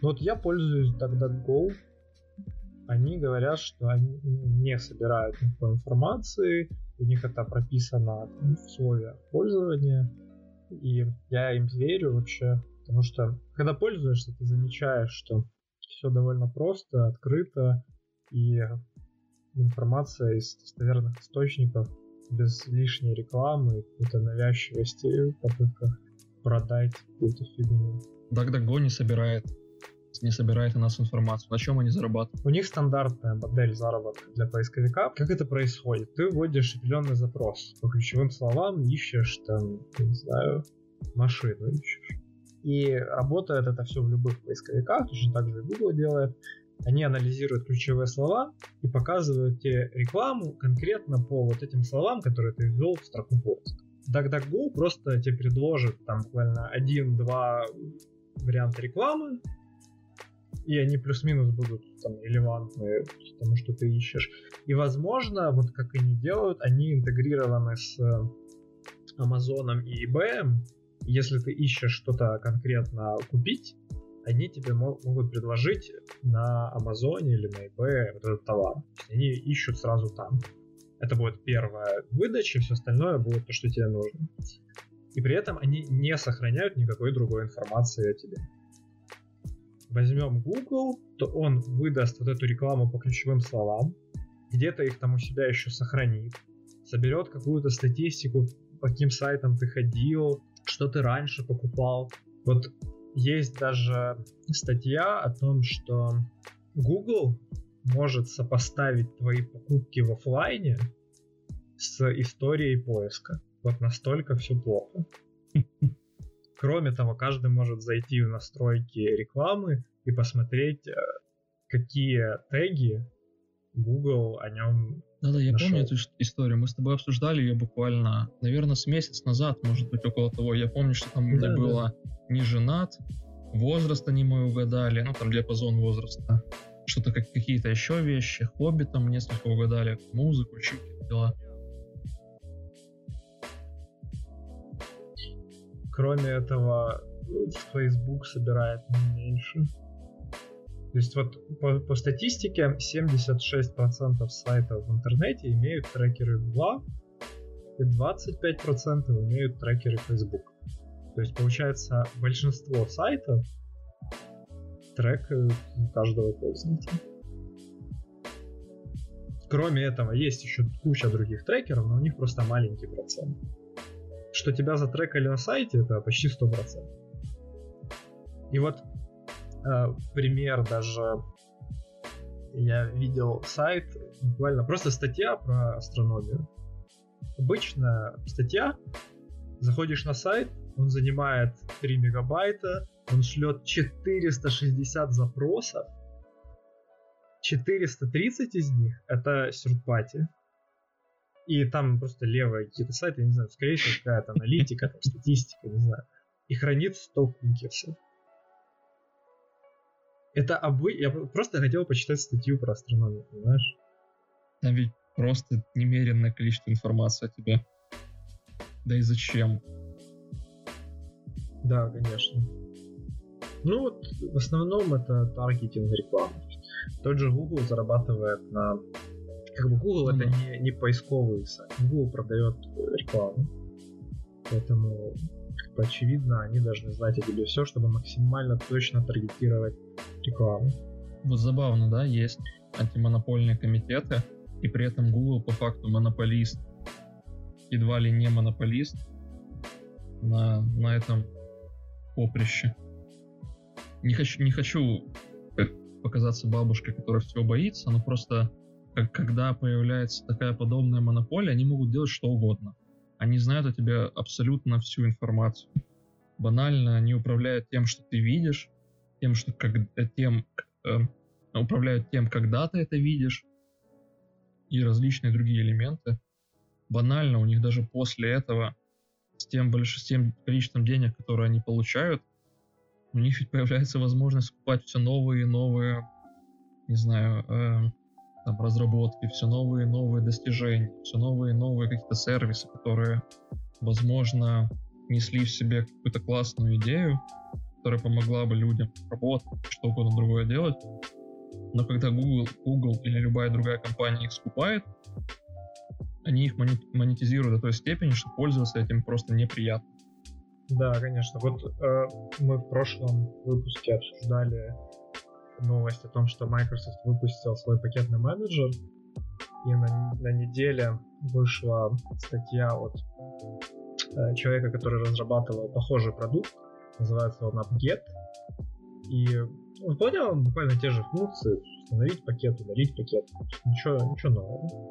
Speaker 1: Ну вот я пользуюсь DuckDuckGo. Они говорят, что они не собирают никакой информации, у них это прописано в слове пользования, и я им верю вообще, потому что когда пользуешься, ты замечаешь, что все довольно просто, открыто, и информация из достоверных источников без лишней рекламы, какой-то навязчивости в попытках продать какую-то фигню.
Speaker 2: DuckDuckGo не собирает не собирает у нас информацию. На чем они зарабатывают?
Speaker 1: У них стандартная модель заработка для поисковика. Как это происходит? Ты вводишь определенный запрос. По ключевым словам ищешь там, не знаю, машину ищешь. И работает это все в любых поисковиках, точно так же и Google делает. Они анализируют ключевые слова и показывают тебе рекламу конкретно по вот этим словам, которые ты ввел в строку поиска. DuckDuckGo просто тебе предложит там буквально один-два варианта рекламы, и они плюс-минус будут там релевантны тому, что ты ищешь. И возможно, вот как они делают, они интегрированы с Амазоном и eBay. Если ты ищешь что-то конкретно купить, они тебе могут предложить на Амазоне или на eBay вот этот товар. Они ищут сразу там. Это будет первая выдача, все остальное будет то, что тебе нужно. И при этом они не сохраняют никакой другой информации о тебе. Возьмем Google, то он выдаст вот эту рекламу по ключевым словам, где-то их там у себя еще сохранит, соберет какую-то статистику, по каким сайтам ты ходил, что ты раньше покупал. Вот есть даже статья о том, что Google может сопоставить твои покупки в офлайне с историей поиска. Вот настолько все плохо. Кроме того, каждый может зайти в настройки рекламы и посмотреть, э, какие теги Google о нем
Speaker 2: Да-да, я нашел. помню эту историю. Мы с тобой обсуждали ее буквально, наверное, с месяц назад, может быть, около того. Я помню, что там да, да. было не женат, возраст они мой угадали, ну там диапазон возраста, что-то как какие-то еще вещи, хобби там несколько угадали, музыку, чики, дела.
Speaker 1: Кроме этого, Facebook собирает не меньше. То есть вот по, по статистике 76% сайтов в интернете имеют трекеры Google, и 25% имеют трекеры Facebook. То есть, получается, большинство сайтов трекают каждого пользователя. Кроме этого, есть еще куча других трекеров, но у них просто маленький процент. Что тебя затрекали на сайте, это почти 100%. И вот пример даже я видел сайт, буквально просто статья про астрономию. Обычная статья, заходишь на сайт, он занимает 3 мегабайта, он шлет 460 запросов, 430 из них это сюртпати. И там просто левые какие-то сайты, я не знаю, скорее всего какая-то аналитика, статистика, не знаю. И хранит 100 кукисов. Это обы... Я просто хотел почитать статью про астрономию, понимаешь?
Speaker 2: Там ведь просто немеренное количество информации о тебе. Да и зачем?
Speaker 1: Да, конечно. Ну вот, в основном это таргетинг рекламы. Тот же Google зарабатывает на... Как бы Google mm-hmm. это не, не поисковый сайт. Google продает рекламу. Поэтому, как бы, очевидно, они должны знать о тебе все, чтобы максимально точно таргетировать рекламу.
Speaker 2: Вот забавно, да, есть антимонопольные комитеты, и при этом Google по факту монополист, едва ли не монополист на, на этом поприще. Не хочу, не хочу показаться бабушкой, которая всего боится, но просто как, когда появляется такая подобная монополия, они могут делать что угодно. Они знают о тебе абсолютно всю информацию. Банально они управляют тем, что ты видишь, тем, что как, тем, э, управляют тем, когда ты это видишь, и различные другие элементы. Банально, у них даже после этого, с тем, больш... с тем количеством денег, которые они получают, у них ведь появляется возможность скупать все новые и новые, не знаю, э, там, разработки, все новые и новые достижения, все новые и новые какие-то сервисы, которые, возможно, несли в себе какую-то классную идею, которая помогла бы людям работать, что угодно другое делать. Но когда Google, Google или любая другая компания их скупает, они их монетизируют до той степени, что пользоваться этим просто неприятно.
Speaker 1: Да, конечно. Вот э, мы в прошлом выпуске обсуждали новость о том, что Microsoft выпустил свой пакетный менеджер, и на, на неделе вышла статья от э, человека, который разрабатывал похожий продукт, называется он AppGet, и он понял буквально те же функции, установить пакет, удалить пакет, ничего, ничего нового.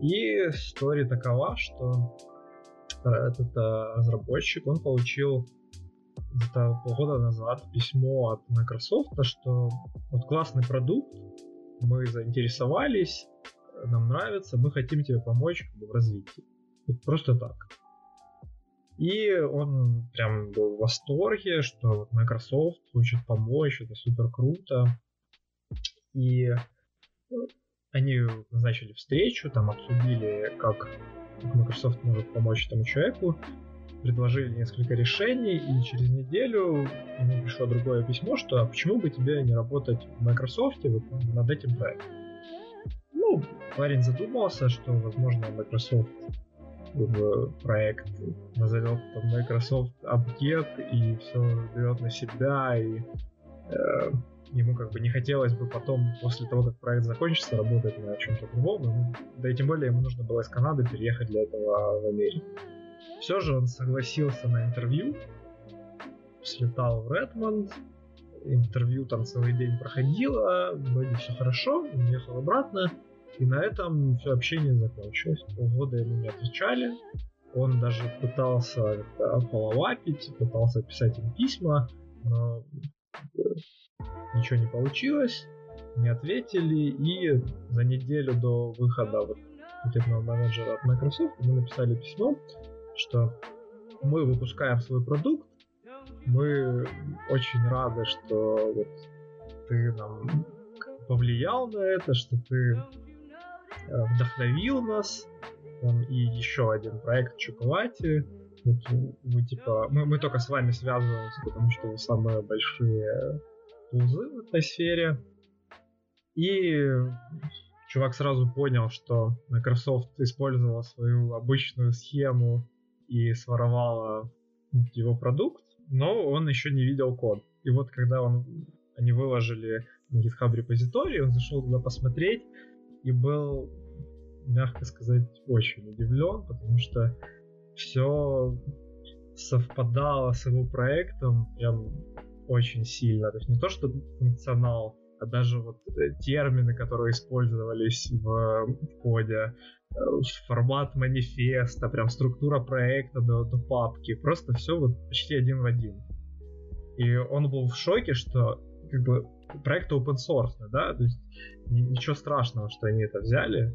Speaker 1: И история такова, что этот а, разработчик, он получил где-то полгода назад письмо от Microsoft, что вот классный продукт, мы заинтересовались, нам нравится, мы хотим тебе помочь как бы, в развитии. Вот просто так. И он прям был в восторге, что Microsoft хочет помочь, это супер круто. И ну, они назначили встречу, там обсудили, как Microsoft может помочь этому человеку, предложили несколько решений, и через неделю ему пришло другое письмо, что а почему бы тебе не работать в Microsoft вот, над этим проектом. Ну, парень задумался, что, возможно, Microsoft в проект назовет там Microsoft Upget и все берет на себя, и э, ему как бы не хотелось бы потом, после того, как проект закончится, работать на чем-то другом. Ну, да и тем более ему нужно было из Канады переехать для этого в Америку. Все же он согласился на интервью, слетал в Редмонд, интервью там целый день проходило, вроде все хорошо, уехал обратно, и на этом все общение закончилось. Полгода ему не отвечали, он даже пытался половапить, пытался писать им письма, но ничего не получилось, не ответили, и за неделю до выхода вот пакетного менеджера от Microsoft мы написали письмо, что мы выпускаем свой продукт, мы очень рады, что вот ты нам повлиял на это, что ты э, вдохновил нас, там, и еще один проект Чоколати. Вот, вы, типа, мы, мы только с вами связываемся, потому что вы самые большие тулзы в этой сфере. И чувак сразу понял, что Microsoft использовала свою обычную схему и своровала его продукт, но он еще не видел код. И вот когда он, они выложили на GitHub репозиторий, он зашел туда посмотреть и был, мягко сказать, очень удивлен, потому что все совпадало с его проектом прям очень сильно. То есть не то, что функционал, а даже вот э, термины, которые использовались в, коде, э, формат манифеста, прям структура проекта до, до папки, просто все вот почти один в один. И он был в шоке, что как бы проект open source, да, то есть ничего страшного, что они это взяли,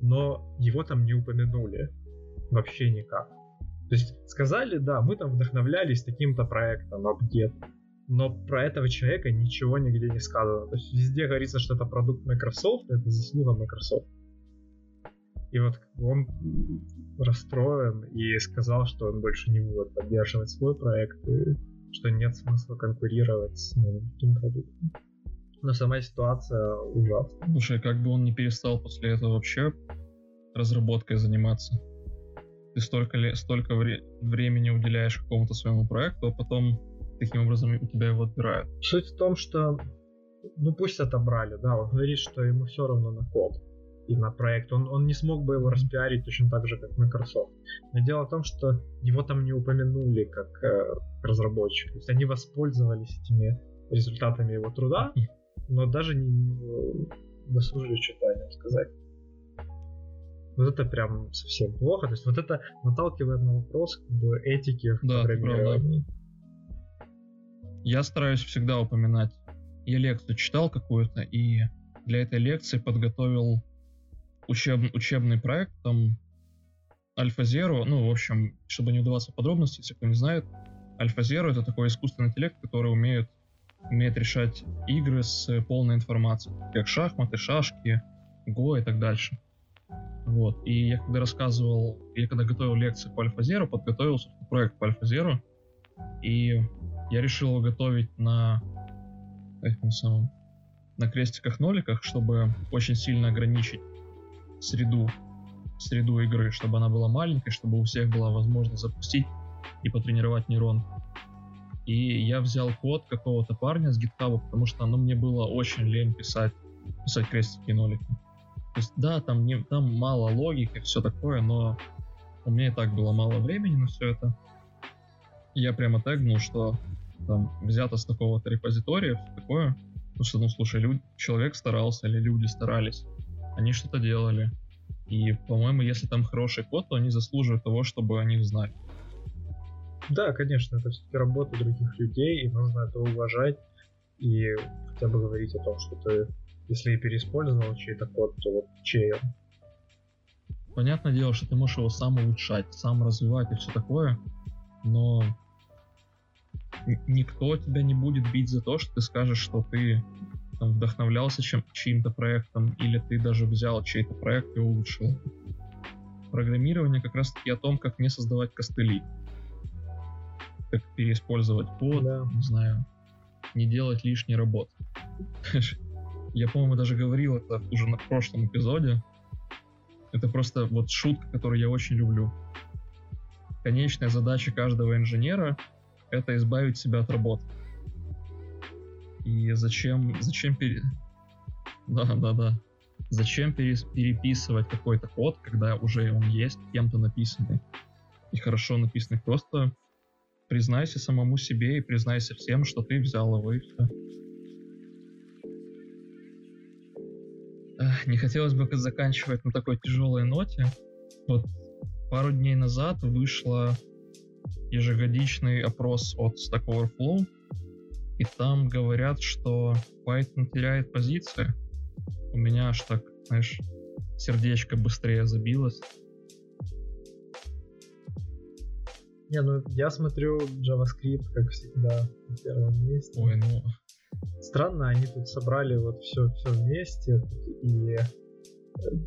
Speaker 1: но его там не упомянули вообще никак. То есть сказали, да, мы там вдохновлялись таким-то проектом, апдет, но про этого человека ничего нигде не сказано. То есть везде говорится, что это продукт Microsoft, это заслуга Microsoft. И вот он расстроен и сказал, что он больше не будет поддерживать свой проект, и что нет смысла конкурировать с другим продуктом. Но сама ситуация ужасная.
Speaker 2: Слушай, как бы он не перестал после этого вообще разработкой заниматься? Ты столько, ли, столько вре- времени уделяешь какому-то своему проекту, а потом таким образом у тебя его отбирают.
Speaker 1: Суть в том, что ну пусть отобрали, да, он говорит, что ему все равно на код и на проект. Он, он не смог бы его распиарить точно так же, как Microsoft. Но дело в том, что его там не упомянули как э, разработчик. То есть они воспользовались этими результатами его труда, но даже не, не дослужили что-то о нем сказать. Вот это прям совсем плохо. То есть вот это наталкивает на вопрос как бы, этики в
Speaker 2: Да,
Speaker 1: программировании.
Speaker 2: Я стараюсь всегда упоминать. Я лекцию читал какую-то, и для этой лекции подготовил учеб- учебный проект, там AlphaZero, ну, в общем, чтобы не удаваться в подробности, если кто не знает, AlphaZero это такой искусственный интеллект, который умеет, умеет решать игры с полной информацией, как шахматы, шашки, го и так дальше. Вот. И я когда рассказывал, я когда готовил лекции по подготовился к проект по AlphaZero, и я решил его готовить на этим самым на крестиках-ноликах, чтобы очень сильно ограничить среду, среду игры, чтобы она была маленькой, чтобы у всех была возможность запустить и потренировать нейрон. И я взял код какого-то парня с GitHub, потому что ну, мне было очень лень писать, писать крестики и нолики. То есть, да, там, не, там мало логики, все такое, но у меня и так было мало времени на все это. Я прямо тегнул, что там взято с такого-то репозитория, всё такое. Ну что, ну слушай, люд- человек старался или люди старались, они что-то делали. И, по-моему, если там хороший код, то они заслуживают того, чтобы о них знать.
Speaker 1: Да, конечно, это все-таки работа других людей, и нужно это уважать и хотя бы говорить о том, что ты, если и переиспользовал чей-то код, то вот чей он.
Speaker 2: Понятное дело, что ты можешь его сам улучшать, сам развивать и все такое, но никто тебя не будет бить за то, что ты скажешь, что ты там, вдохновлялся чем, чьим-то проектом, или ты даже взял чей-то проект и улучшил. Программирование как раз таки о том, как не создавать костыли. Как переиспользовать код,
Speaker 1: Да.
Speaker 2: не знаю, не делать лишней работы. Я, по-моему, даже говорил это уже на прошлом эпизоде. Это просто вот шутка, которую я очень люблю. Конечная задача каждого инженера — это избавить себя от работы. И зачем, зачем пере... Да, да, да. Зачем перес- переписывать какой-то код, когда уже он есть, кем-то написанный и хорошо написанный? Просто признайся самому себе и признайся всем, что ты взял его и все. Не хотелось бы заканчивать на такой тяжелой ноте. Вот пару дней назад вышла ежегодичный опрос от Stack Overflow, и там говорят, что Python теряет позиции. У меня аж так, знаешь, сердечко быстрее забилось.
Speaker 1: Не, ну я смотрю JavaScript, как всегда, на первом месте.
Speaker 2: Ой, ну,
Speaker 1: Странно, они тут собрали вот все, все вместе, и э,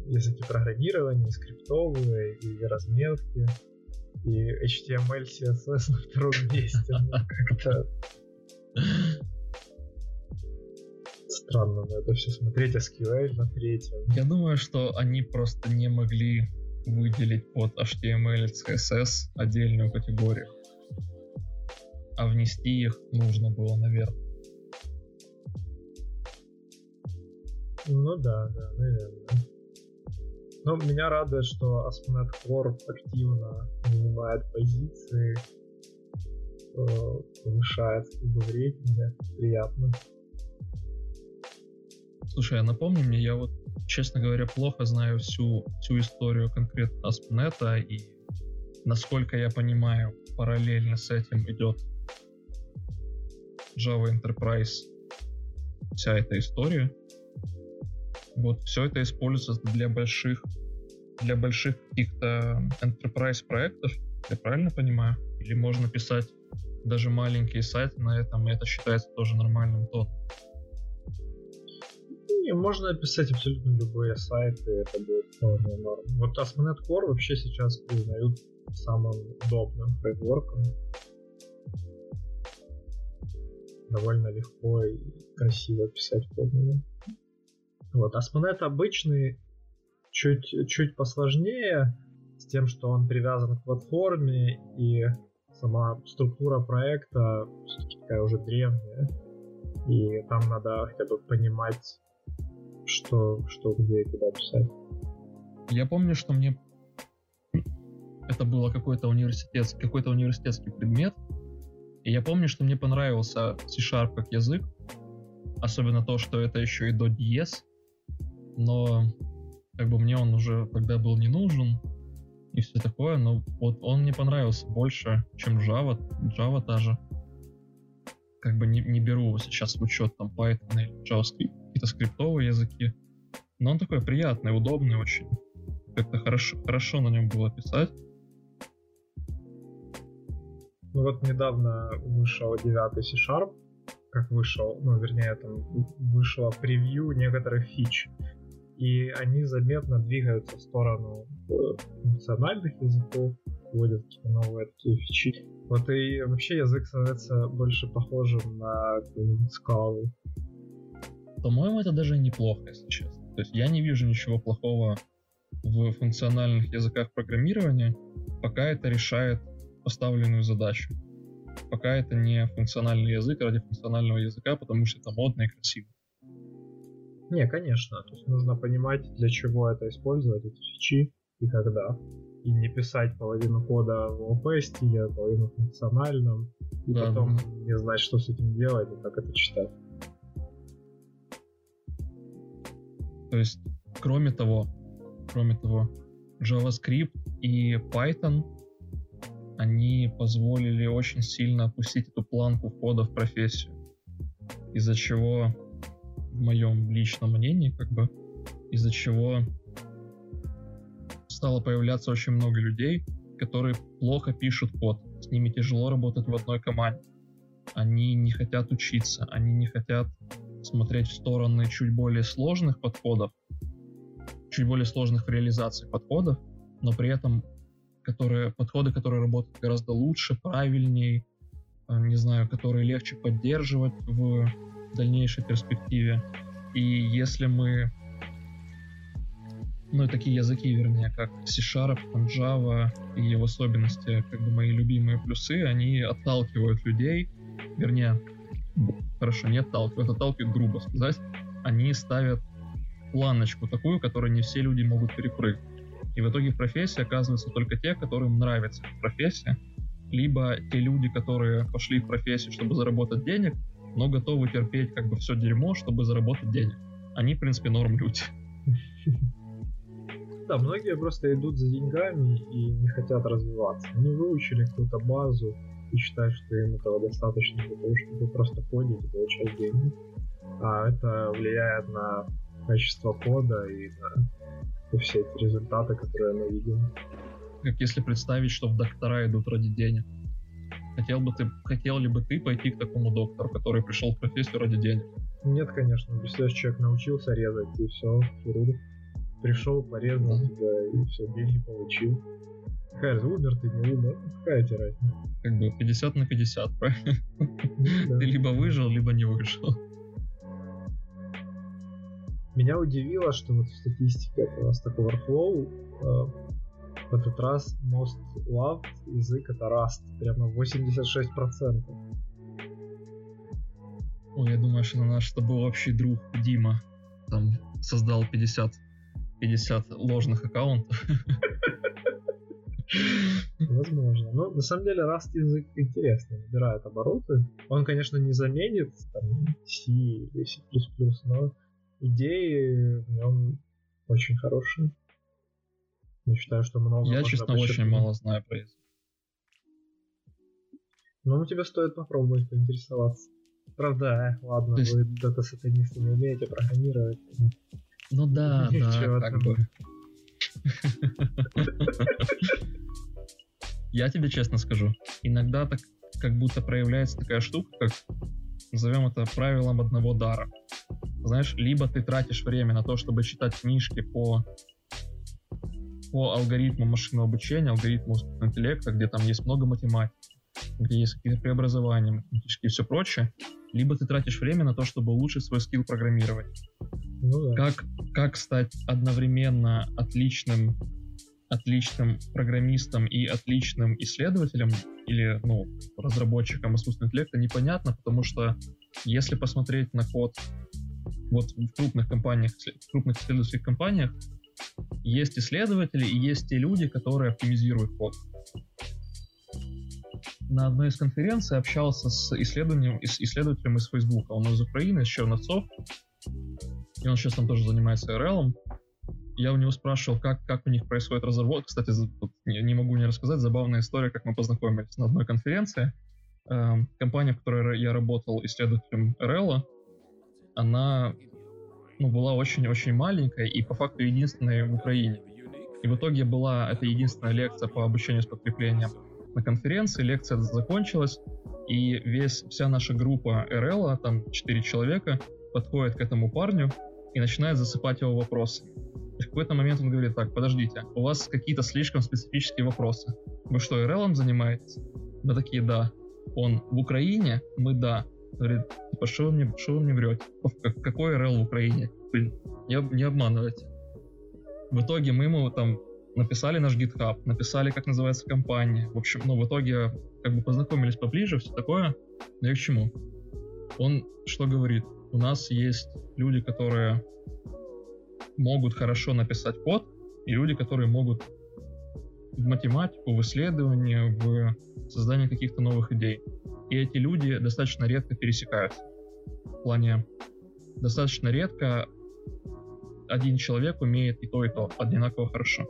Speaker 1: языки программирования, и скриптовые, и разметки, и HTML, CSS на втором месте. Ну, как-то странно на это все смотреть, SQL на третьем.
Speaker 2: я думаю, что они просто не могли выделить под HTML и CSS отдельную категорию. а внести их нужно было наверх.
Speaker 1: Ну да, да, наверное. Но меня радует, что ASP.NET Core активно занимает позиции, повышает в рейтинге. Приятно.
Speaker 2: Слушай, а напомни мне, я вот, честно говоря, плохо знаю всю, всю историю конкретно ASP.NET, и насколько я понимаю, параллельно с этим идет Java Enterprise, вся эта история. Вот все это используется для больших для больших каких-то enterprise проектов, я правильно понимаю? Или можно писать даже маленькие сайты на этом, и это считается тоже нормальным тоном?
Speaker 1: Не, можно писать абсолютно любые сайты, это будет вполне норм. Вот ASP.NET Core вообще сейчас признают самым удобным фреймворком. Довольно легко и красиво писать под него. Вот, ASP.NET обычный чуть, чуть посложнее, с тем, что он привязан к платформе, и сама структура проекта все-таки такая уже древняя. И там надо хотя бы понимать, что, что где и куда писать.
Speaker 2: Я помню, что мне это было какой-то университетский, какой-то университетский предмет, и я помню, что мне понравился C-Sharp как язык, особенно то, что это еще и до но как бы мне он уже тогда был не нужен и все такое, но вот он мне понравился больше, чем Java, Java та же. Как бы не, не беру сейчас в учет там Python или JavaScript, какие-то скриптовые языки, но он такой приятный, удобный очень. Как-то хорошо, хорошо на нем было писать.
Speaker 1: Ну вот недавно вышел 9 C-Sharp, как вышел, ну вернее там вышло превью некоторых фич и они заметно двигаются в сторону э, функциональных языков, вводят какие-то новые такие фичи. Вот и вообще язык становится больше похожим на скалу.
Speaker 2: По-моему, это даже неплохо, если честно. То есть я не вижу ничего плохого в функциональных языках программирования, пока это решает поставленную задачу. Пока это не функциональный язык ради функционального языка, потому что это модно и красиво.
Speaker 1: Не, конечно. То есть нужно понимать, для чего это использовать, эти фичи и когда. И не писать половину кода в ОП стиле, половину функциональном, и да, потом не знать, что с этим делать и как это читать.
Speaker 2: То есть, кроме того, кроме того, JavaScript и Python, они позволили очень сильно опустить эту планку входа в профессию, из-за чего в моем личном мнении, как бы, из-за чего стало появляться очень много людей, которые плохо пишут код. С ними тяжело работать в одной команде. Они не хотят учиться, они не хотят смотреть в стороны чуть более сложных подходов, чуть более сложных реализаций подходов, но при этом которые, подходы, которые работают гораздо лучше, правильнее, э, не знаю, которые легче поддерживать в дальнейшей перспективе. И если мы ну, и такие языки, вернее, как C-Sharp, Java и в особенности, как бы, мои любимые плюсы, они отталкивают людей, вернее, хорошо, не отталкивают, отталкивают, грубо сказать, они ставят планочку такую, которую не все люди могут перепрыгнуть. И в итоге в профессии оказываются только те, которым нравится профессия, либо те люди, которые пошли в профессию, чтобы заработать денег, но готовы терпеть как бы все дерьмо, чтобы заработать денег. Они, в принципе, норм люди.
Speaker 1: Да, многие просто идут за деньгами и не хотят развиваться. Они выучили какую-то базу и считают, что им этого достаточно для того, чтобы просто ходить и получать деньги. А это влияет на качество кода и на все эти результаты, которые мы видим.
Speaker 2: Как если представить, что в доктора идут ради денег. Хотел бы ты, хотел ли бы ты пойти к такому доктору, который пришел в профессию ради денег?
Speaker 1: Нет, конечно. Если человек научился резать, и все, хирург пришел, порезал тебя, и все, деньги получил. Какая умер ты, не умер, ну, какая тебе разница?
Speaker 2: Как бы 50 на 50, правильно? Да. Ты либо выжил, либо не выжил.
Speaker 1: Меня удивило, что вот в статистике этого Stack Overflow э, В этот раз most loved язык это Rust. Прямо 86%.
Speaker 2: Ой, я думаю, что наш это был общий друг Дима. Там создал 50, 50 ложных аккаунтов.
Speaker 1: Возможно. Но на самом деле Rust язык интересный, набирает обороты. Он, конечно, не заменит там, C или C++, но идеи в нем очень хорошие. Я считаю, что много
Speaker 2: Я, честно, очень мало знаю про язык.
Speaker 1: Ну, тебе стоит попробовать поинтересоваться. Правда, э, ладно, есть... вы дата-сатанисты не умеете программировать.
Speaker 2: Ну да, да, как бы. Я тебе честно скажу, иногда так как будто проявляется такая штука, как назовем это правилом одного дара. Знаешь, либо ты тратишь время на то, чтобы читать книжки по по алгоритму машинного обучения, алгоритму искусственного интеллекта, где там есть много математики, где есть какие-то преобразования математические и все прочее, либо ты тратишь время на то, чтобы улучшить свой скилл программирования. Ну, да. как, как стать одновременно отличным отличным программистом и отличным исследователем или ну, разработчиком искусственного интеллекта непонятно, потому что если посмотреть на код вот в крупных компаниях, в крупных исследовательских компаниях, есть исследователи и есть те люди, которые оптимизируют код. На одной из конференций общался с исследователем, исследователем из Facebook. Он из Украины, из Черновцов. И он сейчас там тоже занимается RL я у него спрашивал, как, как у них происходит разработка. Кстати, не, не могу не рассказать, забавная история, как мы познакомились на одной конференции. Эм, компания, в которой я работал исследователем RL, она ну, была очень-очень маленькая и по факту единственная в Украине. И в итоге была это единственная лекция по обучению с подкреплением на конференции. Лекция закончилась, и весь, вся наша группа РЛ, там 4 человека, подходит к этому парню и начинает засыпать его вопросами. И в какой-то момент он говорит, так, подождите, у вас какие-то слишком специфические вопросы. Вы что, РЛом занимаетесь? Мы такие, да. Он в Украине? Мы да. Говорит, типа, что вы мне, что вы мне врете? Какой РЛ в Украине? Вы не, не обманывайте. В итоге мы ему там написали наш GitHub, написали, как называется компания. В общем, ну, в итоге как бы познакомились поближе, все такое. Но я к чему? Он что говорит? У нас есть люди, которые могут хорошо написать код, и люди, которые могут в математику, в исследование, в создание каких-то новых идей. И эти люди достаточно редко пересекаются. В плане достаточно редко один человек умеет и то, и то одинаково хорошо.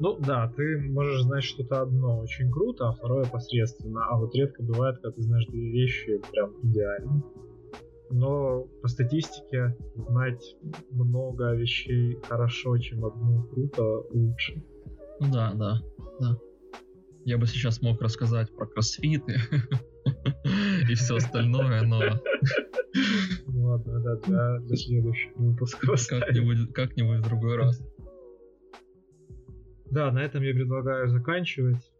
Speaker 1: Ну да, ты можешь знать что-то одно очень круто, а второе посредственно. А вот редко бывает, когда ты знаешь две вещи прям идеально но по статистике знать много вещей хорошо, чем одну круто, лучше.
Speaker 2: Ну да, да, да. Я бы сейчас мог рассказать про кроссфиты и все остальное, но...
Speaker 1: Ладно, да, для, для следующего выпуска
Speaker 2: Как-нибудь, как-нибудь в другой раз.
Speaker 1: Да, на этом я предлагаю заканчивать.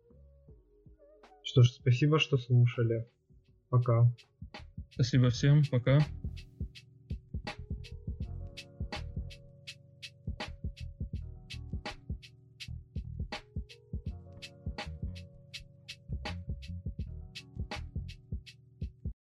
Speaker 1: Что ж, спасибо, что слушали. Пока.
Speaker 2: Спасибо всем, пока.